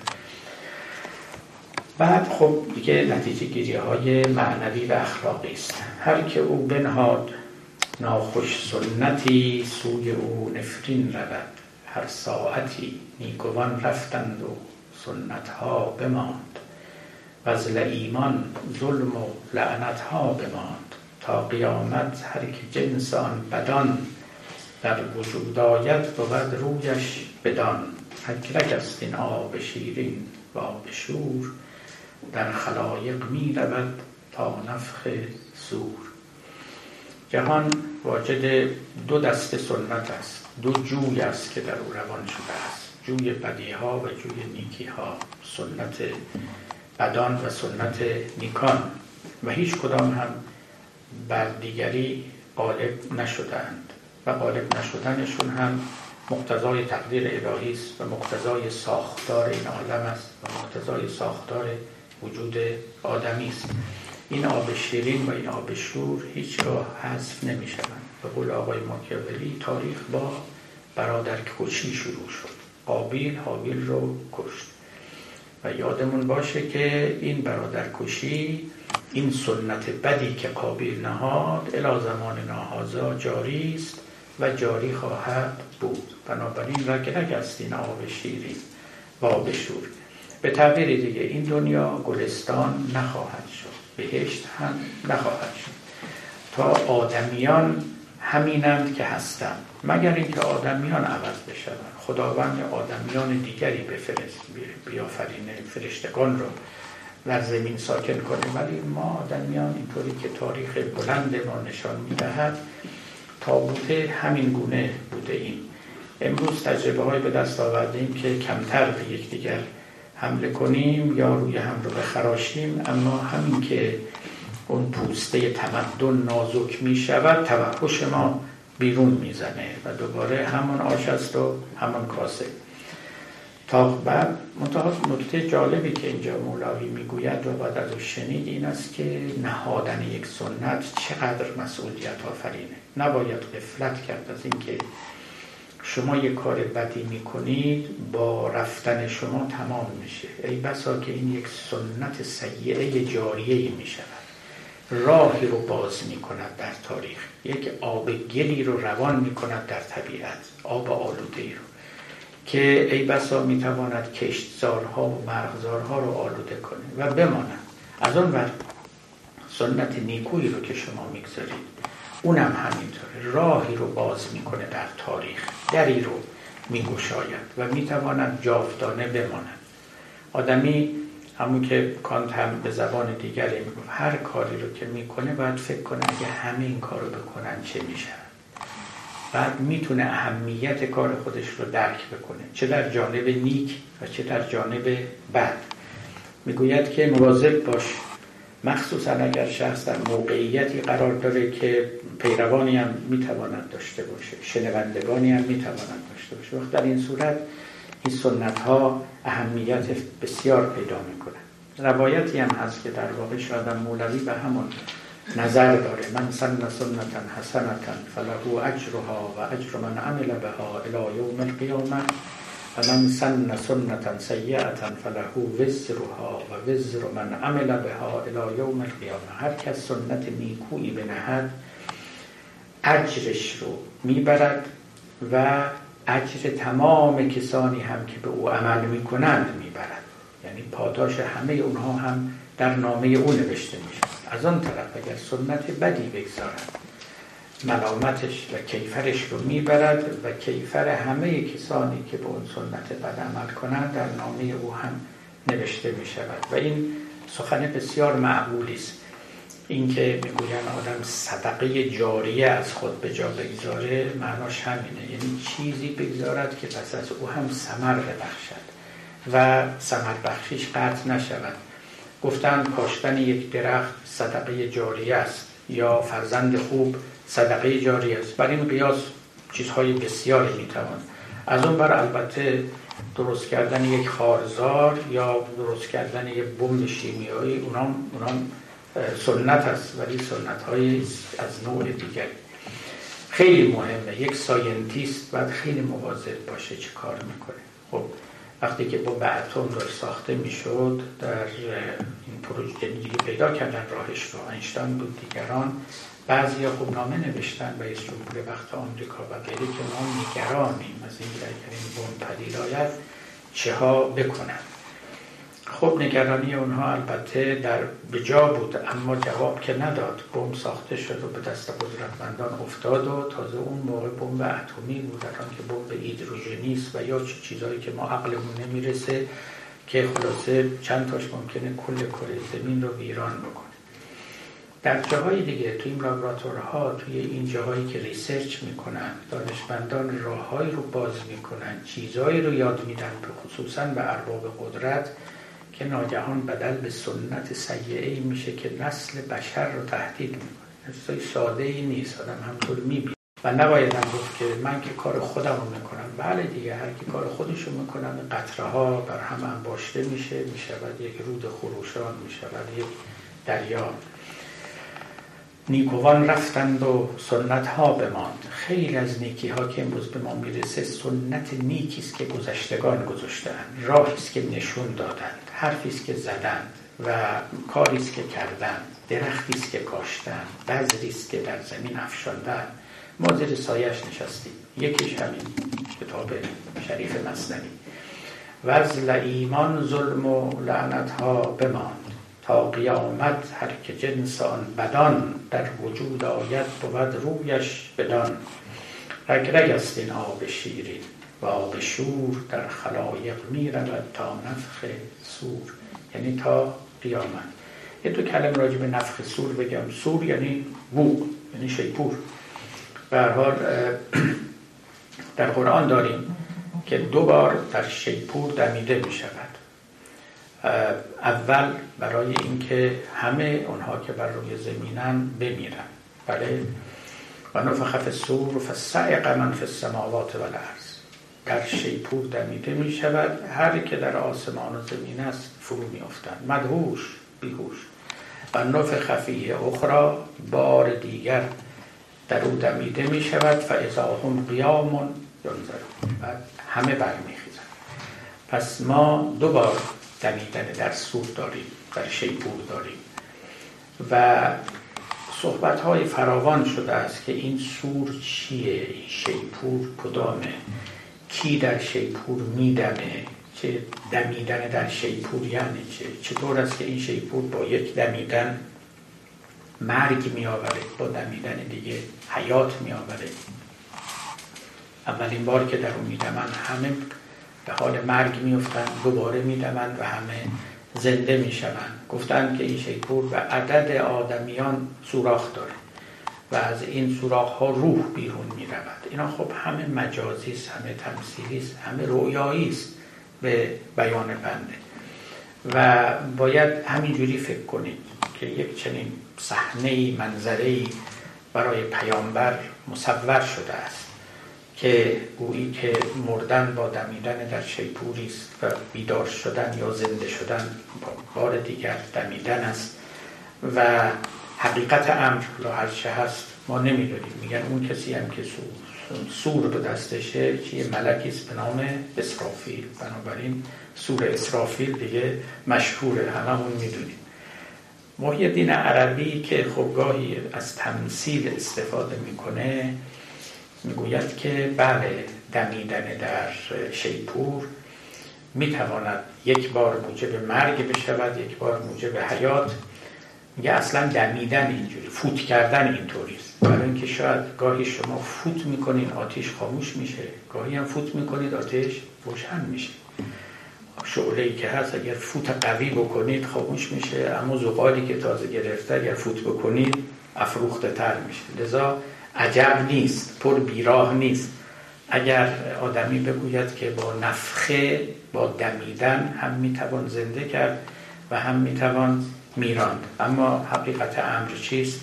بعد خب دیگه نتیجه گیری های معنوی و اخلاقی است. هر که او بنهاد ناخوش سنتی سوی او نفرین رود. هر ساعتی نیکوان رفتند و سنت ها بماند وزل ایمان ظلم و لعنت ها بماند. تا قیامت هر که جنس آن بدان در وجود آید بود رویش بدان. اکرک است این آب شیرین و آب شور. در خلایق می رود تا نفخ سور جهان واجد دو دست سنت است. دو جوی است که در او روان شده است. جوی بدی ها و جوی نیکی ها سنت بدان و سنت نیکان. و هیچ کدام هم بر دیگری غالب نشدند و غالب نشدنشون هم مقتضای تقدیر الهی است و مقتضای ساختار این عالم است و مقتضای ساختار وجود آدمی است. این آب شیرین و این آب شور هیچگاه حذف نمی شوند به قول آقای ماکیاولی تاریخ با برادر کشی شروع شد. قابیل حابیل رو کشت. و یادمون باشه که این برادر کشی این سنت بدی که قابیل نهاد الا زمان ناهازا جاری است و جاری خواهد بود. بنابراین رگرگ است این آب شیرین و آب شور. به تعبیر دیگه این دنیا گلستان نخواهد شد. بهشت هم نخواهد شد. تا آدمیان همینند که هستند. مگر اینکه آدمیان عوض بشوند. خداوند آدمیان دیگری بفرست بیافرینه فرشتگان رو در زمین ساکن کنه. ولی ما آدمیان اینطوری که تاریخ بلند ما نشان می‌دهد تا بوده همین گونه بوده ایم. امروز تجربه های به دست آوردیم که کمتر به یکدیگر حمله کنیم یا روی هم رو بخراشیم. اما همین که اون پوسته تمدن نازک می شود توحش ما بیرون می‌زنه و دوباره همون آش است و همون کاسه. تا بعد نکته جالبی که اینجا مولوی می‌گوید و بعد از شنید این است که نهادن یک سنت چقدر مسئولیت آفرینه. نباید غفلت کرد از اینکه شما یک کار بدی می‌کنید با رفتن شما تمام میشه. ای بسا که این یک سنت سیعه جاریه می‌شود. راهی رو باز می‌کند در تاریخ. یک آب گلی رو روان می‌کند در طبیعت آب آلوده ای رو. که ای بسا می‌تواند کشتزارها و مرغزارها رو آلوده کنه و بماند. از اون ور سنت نیکویی رو که شما می‌گذارید اونم همینطوره. راهی رو باز می‌کنه در تاریخ. دری رو میگشاید و می‌تواند جاودانه بماند. آدمی همون که کانت هم به زبان دیگری می‌گفت هر کاری رو که می‌کنه باید فکر کنه اگه همه این کار رو بکنن چه میشه. بعد می‌تونه اهمیت کار خودش رو درک بکنه چه در جانب نیک و چه در جانب بد. می‌گوید که مواظب باش مخصوصا اگر شخص در موقعیتی قرار داره که پیروانی هم می‌تواند داشته باشه شنوندگانی هم می‌تواند داشته باشه. وقت در این صورت این سنت ها اهمیت بسیار پیدا می‌کنه. روایتی هم هست که در واقع شاید مولوی به همون نظر داره. من سن سنتا حسنتا فله اجرها و اجر من عمل بها الى یوم القیامه و من سن سنتا سیئتا فله وزرها و وزر من عمل بها الى یوم القیامه هر کس سنت نیکویی بنهد اجرش رو می‌برد و اجر تمام کسانی هم که به او عمل می‌کنند می‌برد یعنی پاداش همه اونها هم در نامه او نوشته میشه. از آن طرف اگر سنت بدی بگذارد ملامتش و کیفرش رو می‌برد و کیفر همه کسانی که به اون سنت بد عمل کنند در نامه او هم نوشته می شود و این سخن بسیار معقولی است. اینکه می‌گوین آدم صدقه جاریه از خود به جا بگذاره معناش همینه. یعنی چیزی بگذارد که پس از او هم سمر ببخشد و سمر بخشیش قطع نشود. گفتن کاشتن یک درخت صدقه جاریه است یا فرزند خوب صدقه جاریه است. بر این قیاس چیزهای بسیاری می‌توان. از اون بر البته درست کردن یک خارزار یا درست کردن یک بمب شیمیایی اونام, اونام سنت است ولی سنت های از نوع دیگر خیلی مهمه. یک scientist باید خیلی مواظب باشه چه کار می‌کنه. خب وقتی که بمب اتم داشت ساخته می‌شد در این پروژه دیگه پیدا کردن راهش رو اینشتین بود دیگران بعضی خوب نامه نوشتن به جمهور وقت آمریکا و غیره که ما نگرانیم از این اگر این بمب پدید آید چه ها بکنن. خب نگرانی اونها البته در بجا بود اما جواب که نداد. بمب ساخته شد و به دست قدرتمندان افتاد و تازه اون موقع بمب اتمی بود. در که بمب هیدروژنی است و یا چیزهایی که ما عقلمون نمی‌رسه که خلاصه چند تاش ممکنه کل کره زمین رو ویران بکنه. در جاهای دیگه توی این لابراتورها توی این جاهایی که ریسرچ می‌کنن دانشمندان راههایی رو باز می‌کنن چیزهایی رو یاد میدن به خصوصا به ارباب قدرت. که ناگهان بدل به سنت سیعه میشه که نسل بشر رو تهدید می‌کنه. چیزای ساده ای نیست آدم همطور می‌بینه. و نباید هم گفت که من که کار خودم رو می‌کنم. بله دیگه هر کی کار خودش رو می‌کنم قطره ها بر هم انباشته میشه می‌شود یک رود خروشان می‌شود یک دریا. نیکوان رفتند و سنت ها بماند. خیلی از نیکی ها که امروز به ما می‌رسه سنت نیکی است که گذشتگان گذاشتند راهی است که نشون دادند. حرفی است که زدند و کاری است که کردند درختی است که کاشتند بذری است که در زمین افشاندند. ما زیر سایش نشستیم. یکیش همین کتاب شریف مصنوی. وزل ایمان ظلم و لعنت ها بماند. تا قیامت هر که جنس آن بدان در وجود آید بود رویش بدان. رگ رگ است این آب شیرین و آب شور در خلایق می رود تا نفخ سور یعنی تا قیامت. یه دو کلم راجع به نفخ سور بگم. سور یعنی بوق یعنی شیپور. به حال در قرآن داریم که دو بار در شیپور دمیده می شود اول برای اینکه همه اونها که بر روی زمینن بمیرن. بله؟ و نفخ فی السور فسعق من فی السماوات و الارض. در شیپور دمیده می شود هر که در آسمان و زمین است فرو می افتند مدهوش بیهوش. و نفخ خفیه اخرى بار دیگر در او دمیده می شود فاذا هم قیام ینظرون بعد همه برمیخیزند. پس ما دو بار دمیدن در سور داریم در شیپور داریم. و صحبت های فراوان شده است که این سور چیه؟ این شیپور کدامه؟ کی در شیپور میدمه چه دمیدن در شیپور یعنی چه چطور است که این شیپور با یک دمیدن مرگ می آوره با دمیدن دیگه حیات می آوره اولین بار که در اون میدمن همه به حال مرگ میفتن دوباره میدمن و همه زنده می‌شوند. گفتند که این شیپور به عدد آدمیان سوراخ داره و از این سوراخ ها روح بیرون می رود اینا خب همه مجازی است همه تمثیلی است همه رویایی است به بیان بنده. و باید همینجوری فکر کنید که یک چنین صحنه منظره برای پیامبر مصور شده است که گویی که مردن با دمیدن در شیپوری است و بیدار شدن یا زنده شدن با بار دیگر دمیدن است و حقیقت امر لا هر چه هست ما نمی‌دونیم. میگن اون کسی هم که سور, سور به دستشه چیه؟ ملکی است به نام اسرافیل. بنابراین سور اسرافیل دیگه مشهوره. هممون می‌دونیم. محی دین عربی که خب گاهی از تمثیل استفاده می‌کنه می‌گوید که بله دمیدن در شیپور می‌تواند یک بار موجب مرگ بشود یک بار موجب حیات میگه اصلا دمیدن اینجوری فوت کردن اینطوریست. برای اینکه شاید گاهی شما فوت می‌کنین آتیش خاموش میشه. گاهی هم فوت می‌کنید آتیش روشن میشه. شعله ای که هست اگر فوت قوی بکنید خاموش میشه. اما زغالی که تازه گرفته اگر فوت بکنید افروخته تر میشه. لذا عجب نیست پر بیراه نیست. اگر آدمی بگوید که با نفخه با دمیدن هم می‌توان زنده کرد و هم می‌توان میراند. اما حقیقت امر چیست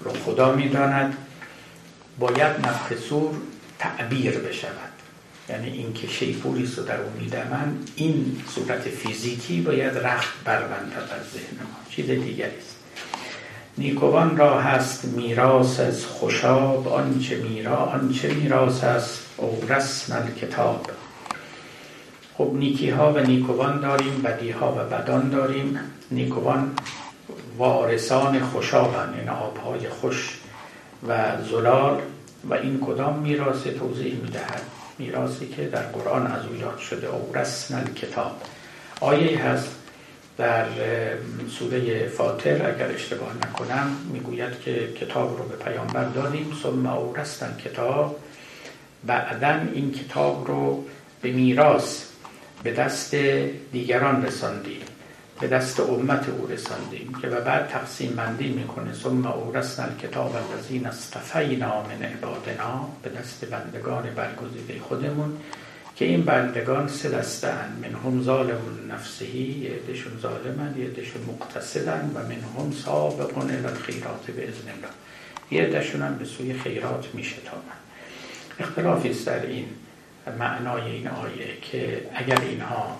رو خدا می‌داند. باید نفخ سور تعبیر بشود. یعنی این که شیپوری رو در اون میدمن این صورت فیزیکی باید رخت بربندد از ذهن ما. چیز دیگری است. نیکوان را هست میراث از خوشاب آنچه میرا آنچه میراث است او رسم کتاب خب نیکی ها و نیکوان داریم بدی ها و بدان داریم. نیکوان وارثان خوشابن این آبهای خوش و زلال. و این کدام میراث توضیح می‌دهد؟ میراثی که در قرآن از او یاد شده. او رسم کتاب آیه هست در سوره فاطر اگر اشتباه نکنم می‌گوید که کتاب رو به پیامبر دادیم. ثم اورستن کتاب بعدا این کتاب رو به میراث به دست دیگران رساندیم به دست امت او رساندیم که و بعد تقسیم بندی می‌کنه. ثم اورثنا الکتاب الذین اصطفینا من عبادنا به دست بندگان برگزیده خودمون که این بندگان سه دسته من هم ظالم نفسهی یه عدهشون ظالمن یه مقتصدن و من هم سابقون الخیرات به ازن الله. یه هم به سوی خیرات میشتابن. اختلافی است در این معنای این آیه که اگر اینها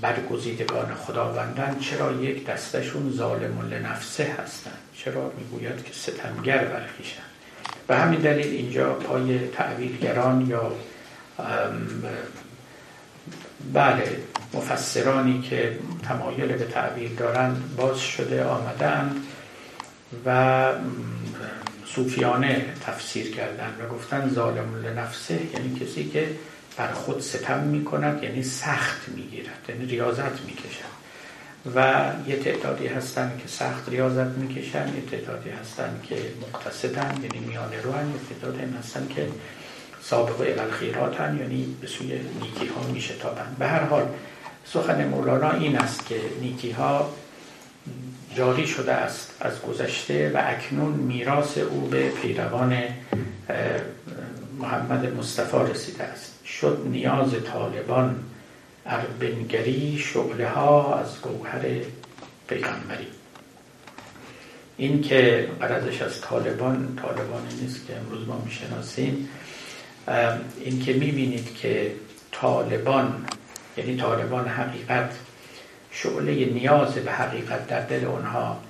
برگزیدگان خداوندن چرا یک دستشون ظالم لنفسه هستند؟ چرا می‌گوید که ستمگر برخیشن به همین دلیل اینجا پای تعویلگران یا بله مفسرانی که تمایل به تعبیر دارند باز شده آمدن و صوفیانه تفسیر کردن و گفتن ظالم لنفسه یعنی کسی که بر خود ستم می کند یعنی سخت می گیرد یعنی ریاضت می کشد و یه تعدادی هستن که سخت ریاضت می‌کشن یه تعدادی هستن که مقتصدن یعنی میان رو هن. یه تعدادی هستن که سابق الخیرات هن یعنی به سوی نیکی ها میشه تابن به هر حال سخن مولانا این است که نیکی ها جاری شده است از گذشته و اکنون میراث او به پیروان محمد مصطفی رسیده است. شد نیاز طالبان اربنگری شعله ها از گوهر پیغمبری. این که قرضش از طالبان طالبانی نیست که امروز ما می‌شناسیم این که می‌بینید که طالبان یعنی طالبان حقیقت شعله نیاز به حقیقت در دل اونها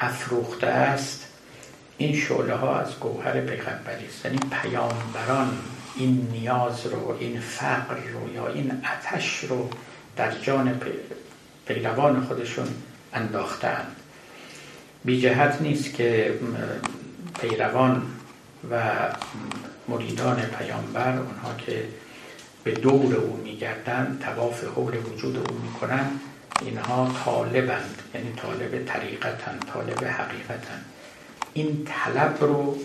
افروخته است این شعله ها از گوهر پیغمبری است. یعنی پیامبران این نیاز رو این فقر رو یا این آتش رو در جان پیروان خودشون انداختند بی جهت نیست که پیروان و مریدان پیامبر اونها که به دور او میگردند تواف حول وجود او می‌کنن اینها طالبند یعنی طالب طریقتن طالب حقیقتن این طلب رو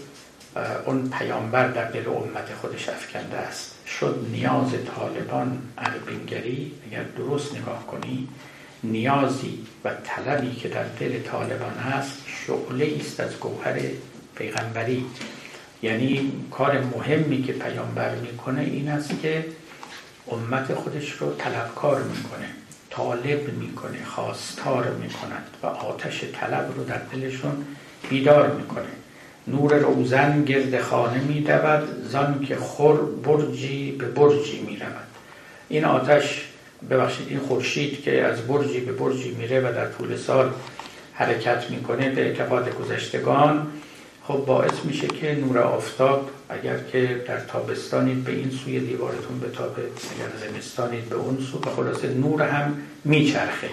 اون پیامبر در دل امت خودش افکنده است. شد نیاز طالبان اربینگری اگر درست نگاه کنی نیازی و طلبی که در دل طالبان هست شعله است از گوهر پیغمبری. یعنی کار مهمی که پیامبر می‌کنه این است که امت خودش رو طلبکار می‌کنه. طالب می‌کنه خواستار می‌کند و آتش طلب رو در دلشون بیدار می‌کنه. نور روزن گرد خانه میدود زان که خور برجی به برجی می‌رود. این آتش ببخشید این خورشید که از برجی به برجی میره و در طول سال حرکت می‌کنه به اعتقاد گذشتگان خب باعث میشه که نور آفتاب اگر که در تابستانید به این سوی دیوارتون به تابه اگر زمستانید به اون سو خلاصه نور هم میچرخه.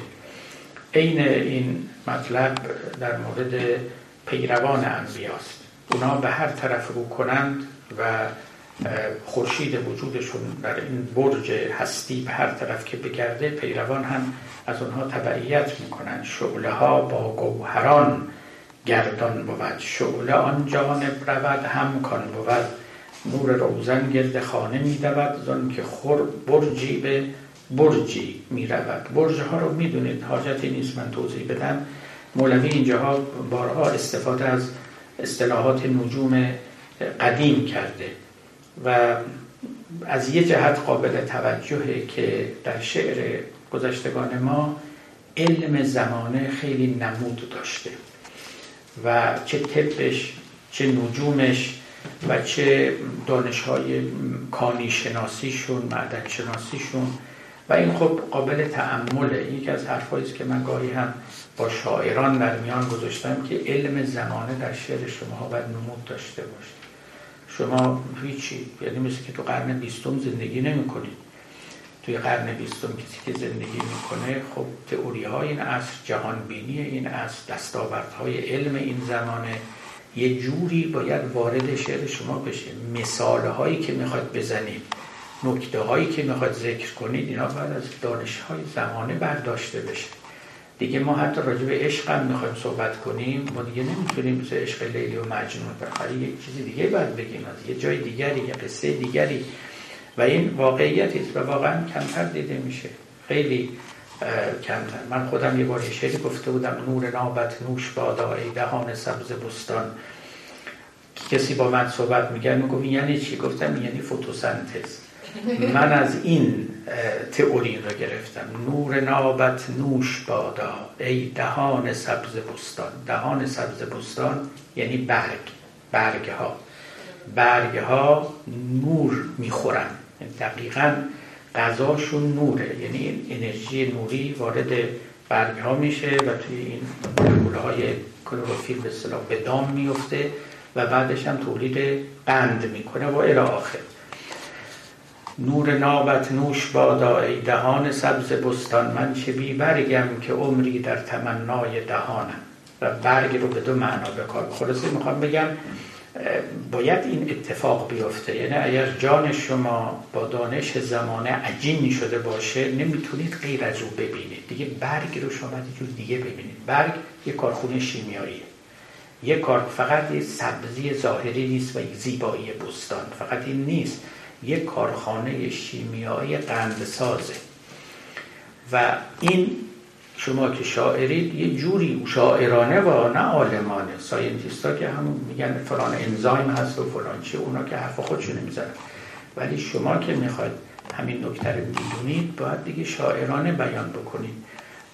عین این مطلب در مورد پیروان انبیاست. اونا به هر طرف رو کنند و خورشید وجودشون در این برج هستی به هر طرف که بگرده پیروان هم از اونها تبعیت می‌کنن شعله ها با گوهران گردان بود شعله آن جانب رود هم کان بود. نور روزن گرد خانه می دود زن که خور برجی به برجی می رود. برج ها رو می‌دونید حاجتی نیست من توضیح بدم. مولوی اینجاها بارها استفاده از اصطلاحات نجوم قدیم کرده و از یه جهت قابل توجهه که در شعر گذشتگان ما علم زمانه خیلی نمود داشته. و چه طبش چه نجومش و چه دانش های کانی شناسیشون معدن شناسیشون و این خب قابل تعمله یکی از حرفایی که من گاهی هم با شاعران در میان گذاشتم که علم زمانه در شعر شما باید نمود داشته باشه شما هیچی یعنی مثل که تو قرن بیستم زندگی نمی کنید توی قرن بیستم کسی که زندگی می‌کنه خب تئوری های این عصر جهان بینی این عصر های علم این زمانه. یه جوری باید وارد شعر شما بشه. مثال هایی که می‌خواد بزنید نکته هایی که می‌خواد ذکر کنید اینا باید از دانش های زمانه برداشته بشه. دیگه ما حتی راجع به عشق هم می‌خوایم صحبت کنیم. ما دیگه نمی‌تونیم مثل عشق لیلی و مجنون بخواهی یک چیز دیگه باید بگیم. از یه جای دیگری یه قصه دیگری. و این واقعیتی است و واقعا کمتر دیده میشه. خیلی کمتر. من خودم یه بار شعری گفته بودم نور نابت نوش بادا ای دهان سبز بستان. کسی با من صحبت میگه می‌گفت یعنی چی؟ گفتم یعنی فوتوسنتز. من از این تئوری رو گرفتم. نور نابت نوش بادا ای دهان سبز بستان. دهان سبز بستان یعنی برگ. برگ ها برگ ها نور می‌خورن. دقیقا غذاشون نوره. یعنی انرژی نوری وارد برگ ها میشه و توی این مولکول های کلوروفیل به اصطلاح به دام میفته و بعدش هم تولید قند می‌کنه و الی آخر. نور نابت نوش بادا ای دهان سبز بستان. من چه بی برگم که عمری در تمنای دهانم. و برگ رو به دو معنا بکار. خلاصه می‌خوام بگم باید این اتفاق بیفته. یعنی اگر جان شما با دانش زمانه عجین شده باشه نمی‌تونید غیر از او ببینید. دیگه برگ رو شما یه جور دیگه ببینید. برگ یه کارخونه شیمیاییه. یه کار فقط یه سبزی ظاهری نیست و زیبایی بستان. فقط این نیست. یه کارخانه شیمیایی قندسازه. و این شما که شاعرید یه جوری شاعرانه و نه عالمانه. ساینتیستا که همون میگن فلان انزایم هست و فلان چیه اونا که حرف خودشون نمی‌زنن ولی شما که می‌خواید همین نکته رو می‌دونید باید دیگه شاعرانه بیان بکنید.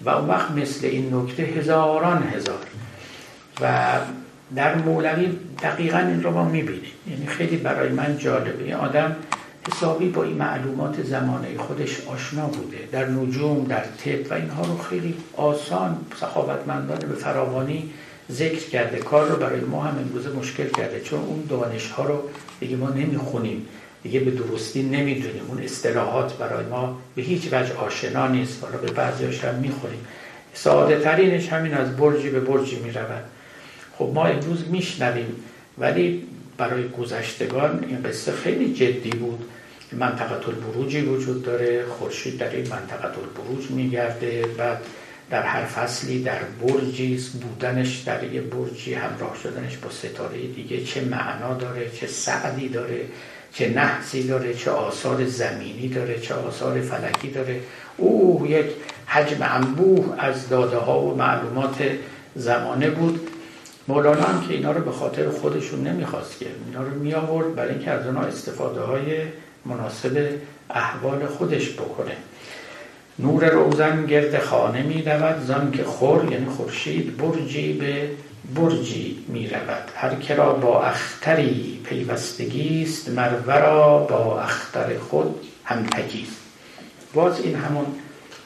و اون وقت مثل این نکته هزاران هزار. و در مولوی دقیقا این رو ما می‌بینیم. یعنی خیلی برای من جالبه. این آدم حسابی با این معلومات زمانه خودش آشنا بوده. در نجوم در طب و اینها رو خیلی آسان سخاوتمندانه به فراوانی ذکر کرده. کار رو برای ما هم امروزه مشکل کرده. چون اون دانش ها رو دیگه ما نمی‌خونیم. دیگه به درستی نمی‌دونیم. اون اصطلاحات برای ما به هیچ وجه آشنا نیست. حالا به بعضیاش هم می‌خوریم. ساده ترینش همین از برجی به برجی می‌رود. خب ما امروز میشنویم ولی برای گذشتگان این قصه خیلی جدی بود. منطقه البروجی وجود داره خورشید در این منطقه البروج میگرده. بعد در هر فصلی در برجی بودنش در یه برجی همراه شدنش با ستاره دیگه چه معنا داره چه سعدی داره چه نحسی داره چه آثار زمینی داره چه آثار فلکی داره. او یک حجم انبوه از داده ها و معلومات زمانه بود. مولانا هم که اینا رو به خاطر خودشون نمی‌خواست که اینا رو می آورد برای اینکه از اونها استفاده های مناسب احوال خودش بکنه. نور روزن گرد خانه می رود زن که خور یعنی خورشید برجی به برجی می رود. هر کرا با اختری پیوستگی است مرورا با اختر خود هم است. باز این همون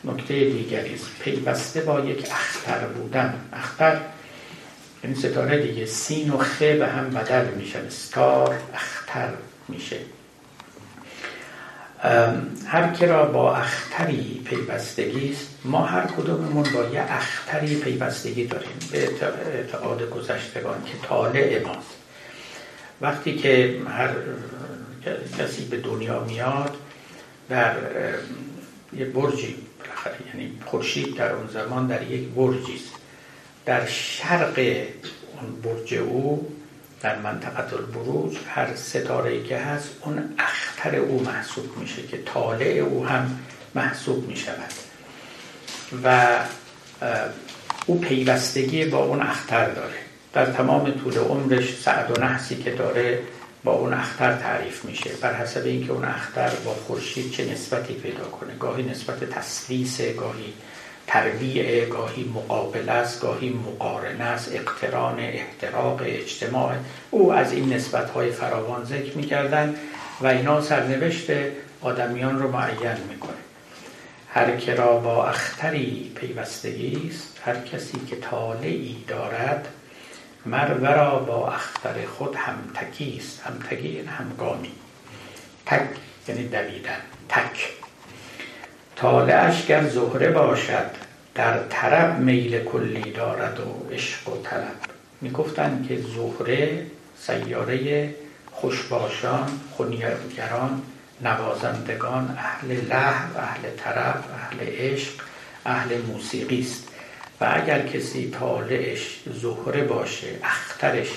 نکته دیگری است. پیوسته با یک اختر بودن. اختر این ستاره دیگه. سین و خ به هم بدل میشن. ستار اختر میشه. هر که را با اختری پیوستگی است ما هر کدوممون با یه اختری پیوستگی داریم به اعتقاد گذشتگان که طالع ماست. وقتی که هر کسی به دنیا میاد در یه برجی یعنی خورشید در اون زمان در یک برجی است. در شرق اون برج او در منطقه البروج هر ستاره که هست اون اختر او محسوب میشه که طالع او هم محسوب می‌شود. و او پیوستگی با اون اختر داره. در تمام طول عمرش سعد و نحسی که داره با اون اختر تعریف میشه. بر حسب اینکه اون اختر با خورشید چه نسبتی پیدا کنه. گاهی نسبت تسلیس گاهی تربیع گاهی مقابل است گاهی مقارنه است. اقتران احتراق اجتماع. او از این نسبت های فراوان ذکر می‌کردن و اینا سرنوشت آدمیان رو معین می‌کنه. هر که را با اختری پیوستگی است هر کسی که طالعی دارد مرورا با اختر خود همتکی است. همتکی یعنی همگامی. تک یعنی دویدن. تک. طالعش گر زهره باشد در طرب میل کلی دارد و عشق و طلب. می‌گفتند که زهره سیاره خوشباشان خونیگران نوازندگان اهل لحو اهل طرب اهل عشق اهل موسیقی است. و اگر کسی طالعش زهره باشه اخترش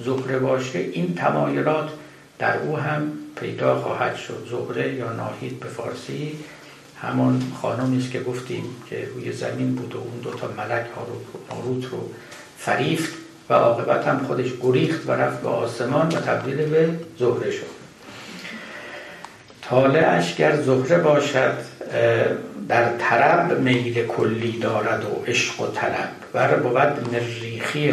زهره باشه این تمایلات در او هم پیدا خواهد شد. زهره یا ناهید به فارسی همون خانمی است که گفتیم که روی زمین بود و اون دوتا ملک هاروت رو فریفت و عاقبت هم خودش گریخت و رفت به آسمان و تبدیل به زهره شد. طالعش گر زهره باشد در طرب میل کلی دارد و عشق و طلب. و بود مریخی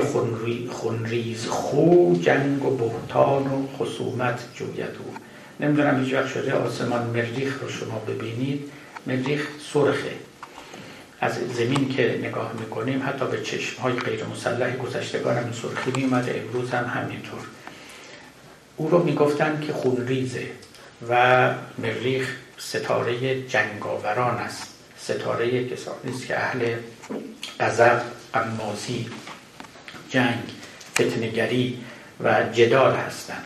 خونریز خو جنگ و بهتان و خصومت جوید او. نمی‌دونم هیچ وقت شده آسمان مریخ رو شما ببینید. مریخ سرخه. از زمین که نگاه می‌کنیم حتی به چشم های غیر مسلح گذشتگان هم سرخی میومده امروز هم همینطور. او رو می‌گفتن که خونریزه و مریخ ستاره جنگاوران است. ستاره کسانی است که اهل غضب قمازی جنگ فتنگری و جدال هستند.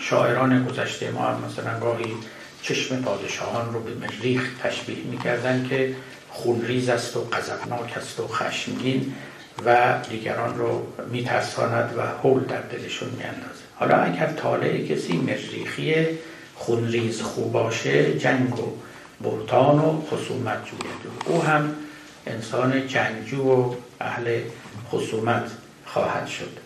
شاعران گذشته ما هم مثلا گاهی چشم پادشاهان رو به مریخ تشبیه می‌کردن که خونریز است و غضبناک است و خشمگین و دیگران رو میترساند و حول در دلشون میاندازه. حالا اگر طالع کسی مریخی خونریز خوب باشه جنگ و بهتان و خصومت جوید او هم انسان جنگجو و اهل خصومت خواهد شد.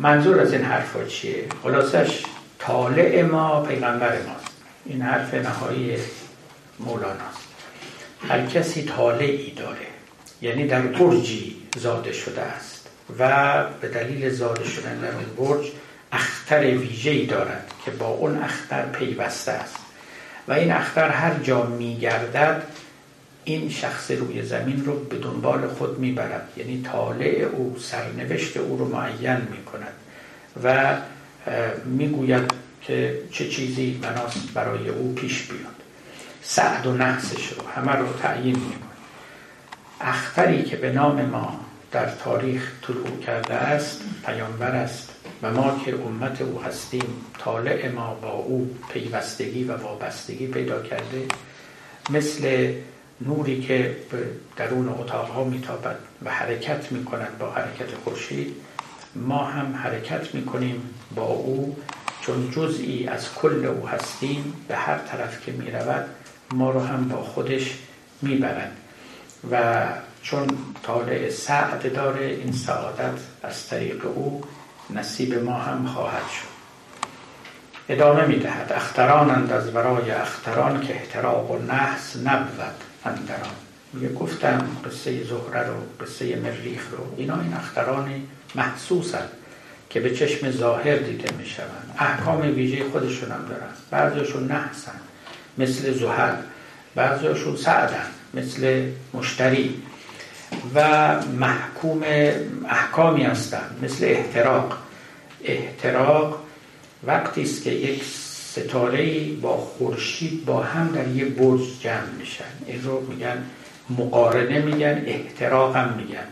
منظور از این حرفا چیه؟ خلاصش طالع ما پیغمبر ماست. این حرف نهایی مولاناست هر کسی طالعی داره یعنی در برجی زاده شده است و به دلیل زاده شدن در اون برج اختر ویژه‌ای دارد که با اون اختر پیوسته است. و این اختر هر جا میگردد این شخص روی زمین رو به دنبال خود می‌برد. یعنی طالع او سرنوشت او رو معین می‌کند و می‌گوید که چه چیزی مناس برای او پیش بیاد. سعد و نحسش رو همه رو تعیین می‌کنه. اختری که به نام ما در تاریخ طلوع کرده است پیامبر است و ما که امت او هستیم طالع ما با او پیوستگی و وابستگی پیدا کرده مثل نوری که درون اتاقها میتابد و حرکت می‌کند با حرکت خورشید ما هم حرکت می‌کنیم با او چون جزئی از کل او هستیم به هر طرف که می‌رود ما رو هم با خودش می‌برد. و چون طالع سعد داره این سعادت از طریق او نصیب ما هم خواهد شد. ادامه می‌دهد. اخترانند از برای اختران که احتراق و نحس نبود اندران. میگه گفتم قصه زهره رو قصه مریخ رو اینا این اختران محسوسن که به چشم ظاهر دیده می‌شوند. احکام ویژه خودشون هم دارن. بعضیشون نحسن مثل زحل. بعضیشون سعدن مثل مشتری. و محکوم احکامی هستند مثل احتراق. احتراق وقتی است که یک ستاره با خورشید با هم در یه برج جمع میشن. این رو میگن مقارنه میگن احتراق هم میگن.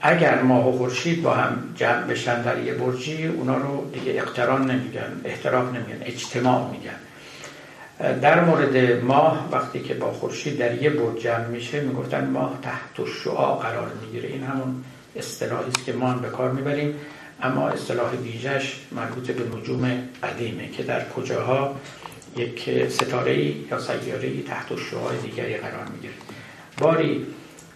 اگر ماه و خورشید با هم جمع بشن در یه برجی اونا رو دیگه اقتران نمیگن احتراق نمیگن اجتماع میگن. در مورد ماه وقتی که با خورشید در یه برج جمع میشه می‌گفتن ماه تحت شعاع قرار می‌گیره. این همون اصطلاحی است که ما به کار می‌بریم. اما اصطلاح ویژش مربوط به نجوم قدیمه که در کجاها یک ستاره یا سیاره تحت شعاع دیگری قرار می‌گیره. باری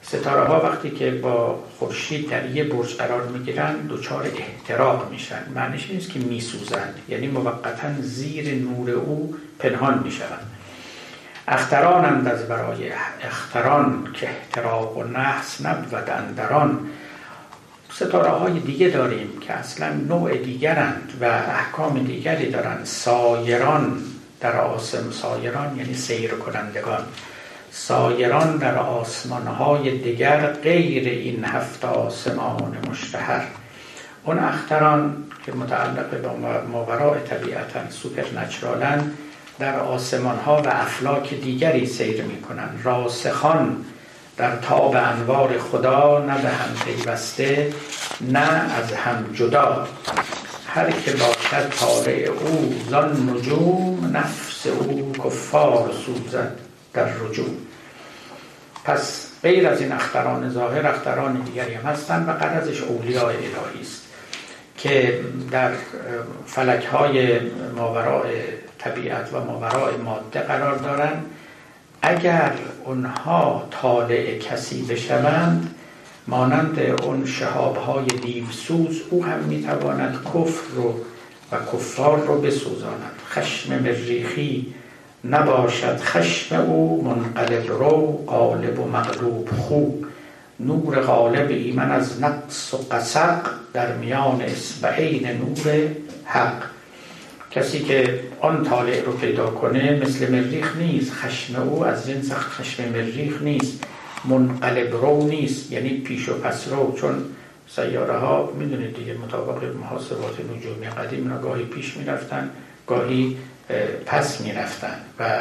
ستاره ها وقتی که با خورشید در یه برج قرار می‌گیرن دچار احتراق میشن. معنیش نیست که میسوزند. یعنی موقتا زیر نور او پنهان می‌شوند. اخترانند از برای اختران که احتراق و نحس نبود اندران. ستاره های دیگه داریم که اصلا نوع دیگرند و احکام دیگری دارند سایران در آسم سایران یعنی سیر کنندگان. سایران در آسمان های دیگر غیر این هفت آسمان مشتهر. اون اختران که متعلق به ماوراء طبیعتا سوپر نچرالن در آسمان ها و افلاک دیگری سیر می کنند راسخان در تاب انوار خدا نه به هم پیوسته نه از هم جدا. هر که باشد طالع او زان نجوم نفس او کفار سوزد. در رجوع. پس غیر از این اختران ظاهر اختران دیگری هم هستند و قرضش اولیاء الهی است که در فلک های ماوراء طبیعت و ماوراء ماده قرار دارند اگر اونها طالع کسی بشوند مانند اون شهاب های دیوسوز او هم می‌تواند کفر رو و کفار رو بسوزاند. خشم مریخی نباشد خشم او منقلب رو قالب و مغلوب خوب نور غالب ایمن از نقص و قسق در میان اسبعین نور حق. کسی که آن طالع رو پیدا کنه مثل مریخ نیست خشم او از جنس خشم مریخ نیست منقلب رو نیست یعنی پیش و پس رو. چون سیاره ها می‌دونید دیگه مطابق محاسبات نجومی قدیم گاهی پیش می‌رفتن گاهی پس می‌رفتن و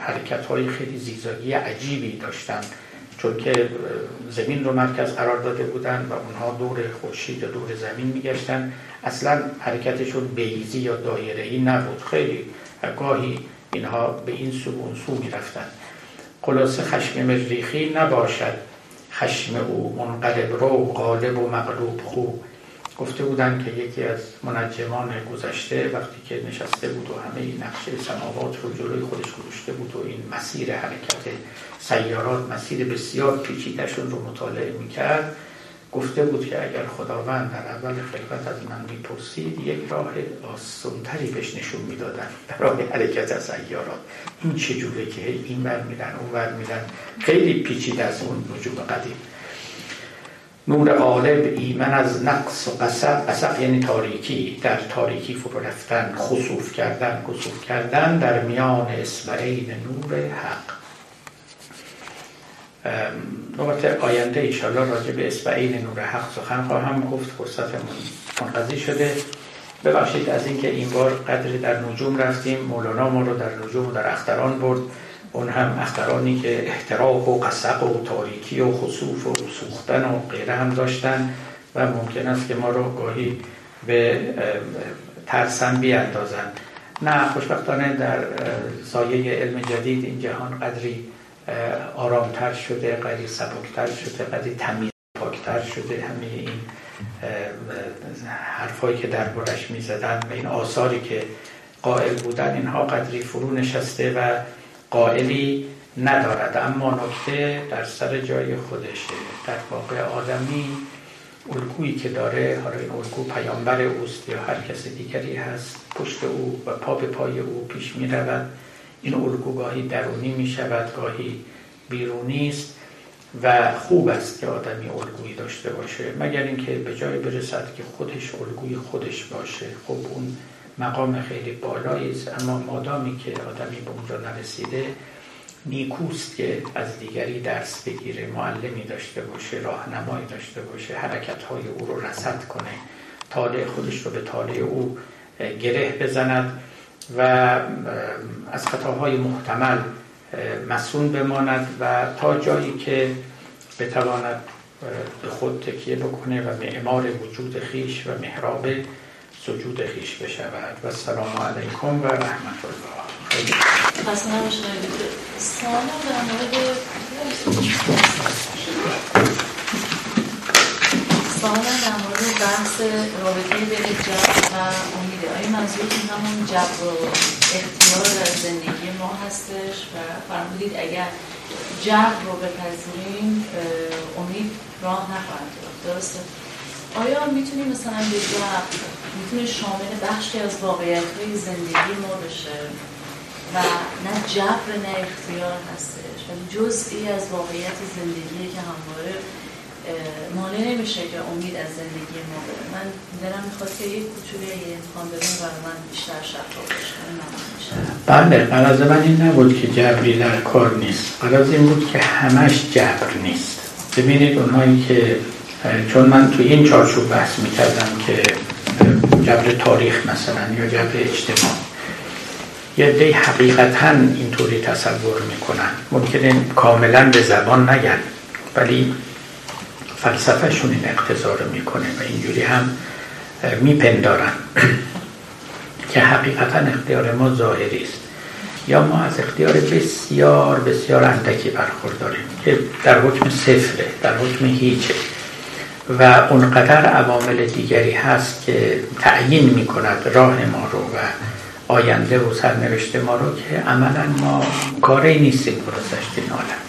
حرکت های خیلی زیزاگی عجیبی داشتن. چون که زمین رو مرکز قرار داده بودن و اونها دور خورشید و دور زمین میگشتن. اصلا حرکتشون بیزی یا دایره ای نبود. خیلی گاهی اینها به این سو و اون سو می‌رفتن. خلاصه خشم مریخی نباشد. خشم او منقلب رو غالب و مغلوب خوب گفته بودن که یکی از منجمان گذشته وقتی که نشسته بود و همه این نقشه سماوات رو جلوی خودش گذاشته بود و این مسیر حرکت سیارات مسیر بسیار پیچیدهشون رو مطالعه می‌کرد گفته بود که اگر خداوند در اول خلقت از من می‌پرسید یک راه آسانتری بهش نشون می‌دادن برای حرکت از سیارات. این چجوره که این بر میرن اون میرن؟ خیلی پیچیده از اون نجوم قدیم. نور غالب ایمن از نقص و قصب قصب یعنی تاریکی در تاریکی فرو رفتن خصوف کردن خصوف کردن در میان اسمعین نور حق. نوبت آینده ایشالله راجع به اسمعین نور حق سخن خواهم گفت. فرصتمون منقضی شده. ببخشید از اینکه این بار قدری در نجوم رفتیم. مولانا ما رو در نجوم و در اختران برد. اون هم اخترانی که احتراق و قصق و تاریکی و خصوف و سوختن و غیره هم داشتن و ممکن است که ما رو گاهی به ترسم بیاندازن نه خوشبختانه در سایه علم جدید این جهان قدری آرامتر شده قدری سبکتر شده قدری تمیز پاکتر شده همه این حرفایی که در برش می زدن و این آثاری که قائل بودن اینها قدری فرو نشسته و قائلی ندارد. اما نکته در سر جای خودشه. در واقع آدمی الگویی که داره حالا این الگو پیامبر اوست یا هر کس دیگری هست پشت او و پا به پای او پیش می رود این الگو گاهی درونی می شود گاهی بیرونی است و خوب است که آدمی الگویی داشته باشه. مگر اینکه به جای برسد که خودش الگوی خودش باشه. خب اون مقام خیلی بالایی است. اما مادامی که آدمی به اونجا نرسیده نیکوست که از دیگری درس بگیره معلمی داشته باشه راهنمایی داشته باشه حرکت های او رو رسد کنه تاله خودش رو به تاله او گره بزند و از خطاهای محتمل مسون بماند و تا جایی که بتواند به خود تکیه بکنه و معمار وجود خیش و محراب سجود خیش بشود و سلام علیکم و رحمت الله. خیلی سوال در مورد بحث رابطه بین جبر و امیده. آیا منظورتون همون جبر و اختیار در زندگی ما هستش؟ و فرمودید اگر جبر رو بپذیریم امید راه نخواهد درسته؟ آیا می‌تونیم مثلا به جبر می‌تونه شامل بخشی از واقعیت های زندگی ما بشه و نه جبر نه اختیار هستش؟ ولی جزئی از واقعیت زندگی که همواره مانع نمیشه که امید از زندگی ما بره. من دلم می‌خواد که یک کوچولی امکان برای من بیشتر شفاف بشه بله قرض من این نبود که جبری در کار نیست. قرض این بود که همش جبر نیست. ببینید اونهایی که چون من تو این چارچوب بحث می‌کردم که جبر تاریخ مثلا یا جبر اجتماع یه دی حقیقتا اینطوری تصور می‌کنن. ممکنه کاملا به زبان نگن ولی فلسفهشون این اقتضا می‌کنه و اینجوری هم میپندارن که حقیقتا اختیار ما ظاهری است. یا ما از اختیار بسیار بسیار اندکی برخورداریم که در حکم صفره در حکم هیچه. و اونقدر عوامل دیگری هست که تعیین می کند راه ما رو و آینده و سرنوشت ما رو که عملا ما کاری نیستیم گذشت این عالم.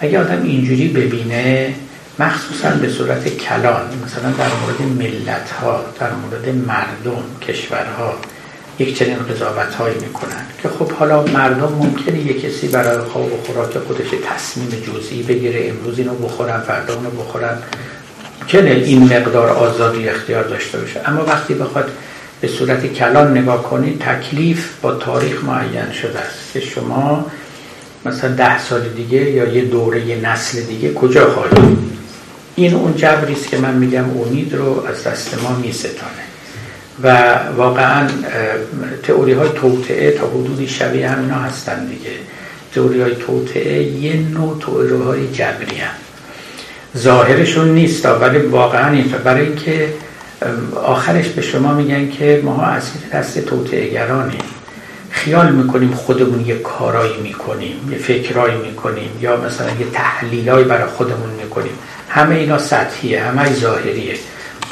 اگه آدم اینجوری ببینه مخصوصا به صورت کلان مثلا در مورد ملت ها در مورد مردم کشورها یک چنین قضاوت هایی می‌کنن که خب حالا مردم ممکنه یک کسی برای خواب و خوراک خودش تصمیم جزئی بگیره امروز اینو بخورم فردا اونو بخورم ممکنه این مقدار آزادی اختیار داشته باشه. اما وقتی بخواد به صورت کلان نگاه کنید تکلیف با تاریخ معین شده است که شما مثلا ده سال دیگه یا یه دوره نسل دیگه کجا خواهید این اون جبری است که من میگم امید رو از دست ما میستانه. و واقعا تئوری های توطعه تا حدودی شبیه همینا هستن دیگه. تئوری های توطعه یه نوع تئوری های جبری هم. ظاهرشون نیست ولی واقعا این برای اینکه آخرش به شما میگن که ما اسیر دست توطعه‌گرانیم خیال می‌کنیم خودمون یه کارایی می‌کنیم یه فکرایی می‌کنیم یا مثلا یه تحلیلایی برای خودمون می‌کنیم. همه اینا سطحیه همه ظاهریه.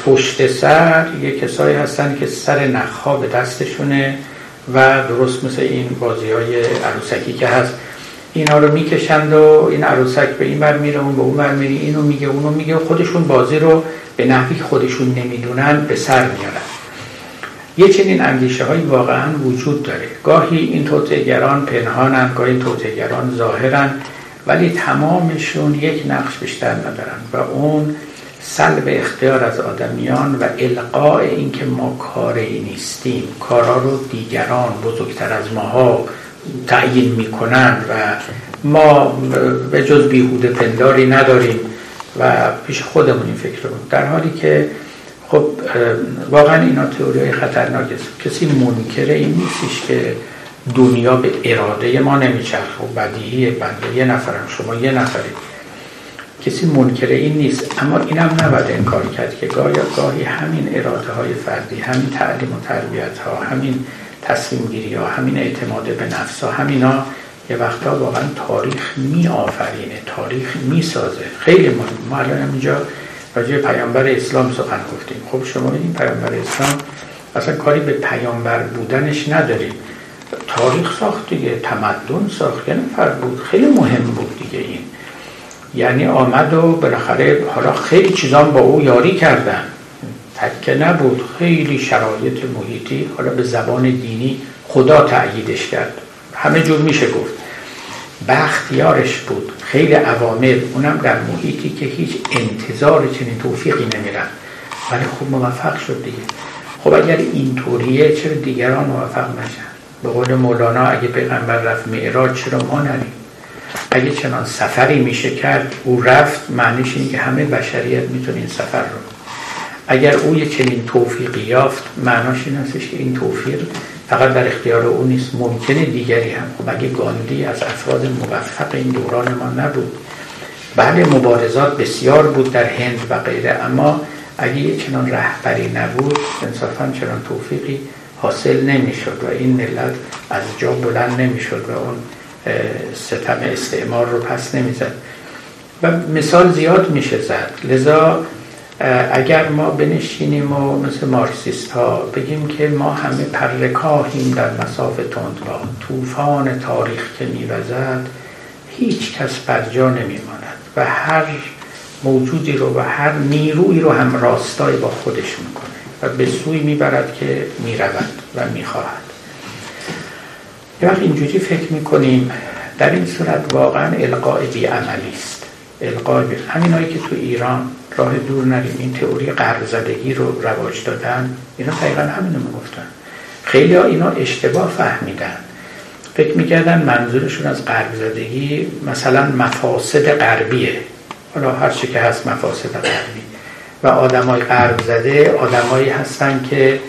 پشت سر یه کسایی هستن که سر نخها به دستشونه و درست مثل این بازی های عروسکی که هست اینا رو می‌کشند و این عروسک به این بر میره اون به اون بر میره اینو میگه اونو میگه خودشون بازی رو به نحوی خودشون نمی‌دونن به سر میارن. یه چنین اندیشه هایی واقعا وجود داره. گاهی این توتگران پنهانن گاهی توتگران ظاهرن ولی تمامشون یک نقش بیشتر ندارن و اون سلب اختیار از آدمیان و القاء اینکه ما کاری نیستیم کارا رو دیگران بزرگتر از ماها تعیین می‌کنن و ما به جز بیهوده پنداری نداریم و پیش خودمون این فکر رو در حالی که خب واقعا اینا تئوری خطرناک است کسی منکر این نیستش که دنیا به اراده ما نمیچرخه و بدیهی بنده یه نفرم شما یه نفرید کسی منکر این نیست. اما اینم نباید انکار کرد که گاهی گاهی همین اراده های فردی همین تعلیم و تربیت ها همین تصمیم گیری ها همین اعتماد به نفس ها همینا یه وقتا واقعا تاریخ می آفرینه تاریخ می سازه. خیلی مهم. ما الان اینجا راجع پیامبر اسلام سخن گفتیم. خب شما این پیامبر اسلام اصلا کاری به پیامبر بودنش نداریم. تاریخ ساخت دیگه تمدن ساخت یه نفر بود. خیلی مهم بود دیگه این. یعنی آمد و بالاخره حالا خیلی چیزان با او یاری کردن. تکه نبود. خیلی شرایط محیطی حالا به زبان دینی خدا تأییدش کرد. همه جور میشه گفت. بختیارش بود. خیلی عوامل. اونم در محیطی که هیچ انتظار چنین توفیقی نمیرن ولی خوب موفق شد دیگه. خب اگر اینطوریه چرا دیگران موفق نشن؟ به قول مولانا اگه پیغمبر رفت معراج چرا ما نریم؟ اگه چنان سفری میشه کرد او رفت معنیش اینه که همه بشریت می‌تونه این سفر رو اگر او یه چنین توفیقی یافت معناش این هستش که این توفیق فقط در اختیار او نیست ممکنه دیگری هم. خب اگه گاندی از افراد موفق این دوران ما نبود. بله مبارزات بسیار بود در هند و غیره اما اگه یه چنان رهبری نبود انصافا چنان توفیقی حاصل نمی‌شد و این ملت از جا بلند نمی‌شد و اون ستم استعمار رو پس نمی‌زد. و مثال زیاد میشه زد. لذا اگر ما بنشینیم و مثل مارکسیست ها بگیم که ما همه پرکاهیم در مساف تندبا طوفان تاریخ که میوزد هیچ کس بر جا نمیماند و هر موجودی رو و هر نیروی رو هم راستای با خودش می‌کنه و به سوی می‌برد که می‌رود و می‌خواهد. یه وقت اینجوری فکر می‌کنیم در این صورت واقعا القاء بیعملی است. القاء بی... همین که تو ایران راه دور نریم این تئوری قرب زدگی رو رواج دادن اینا دقیقا همینو می‌گفتن. خیلی ها اینا اشتباه فهمیدن. فکر می‌کردن منظورشون از قرب زدگی مثلا مفاسد غربیه. حالا هر چی که هست مفاسد غربی. و آدمای قرب زده آدمایی هستن که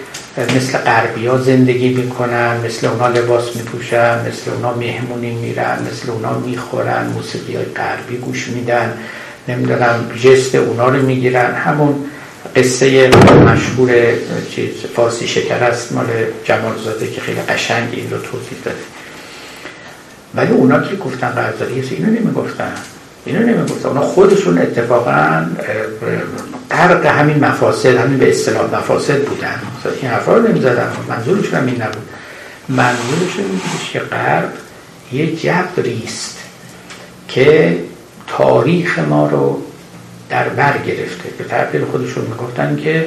مثل غربی ها زندگی می‌کنن مثل اونا لباس میپوشن مثل اونا مهمونی میرن مثل اونا می‌خورن موسیقی های غربی گوش میدن. نمی‌دونم جست اونا رو می‌گیرن. همون قصه مشهور چیز فارسی شکر است مال جمالزاده که خیلی قشنگ این رو توضیح داده. ولی اونا که گفتن قرضاری اینو نمی‌گفتن. اینو نمی‌گفتن. اونا خودشون اتفاقا غرق همین مفاسد همین به اصطلاح مفاسد بودن. این حرفا رو نمی‌زدن. منظورشون هم این نبود. منظورشون این که غرب یه جبریست که تاریخ ما رو در بر گرفته. به تعبیر خودشون می‌گفتن که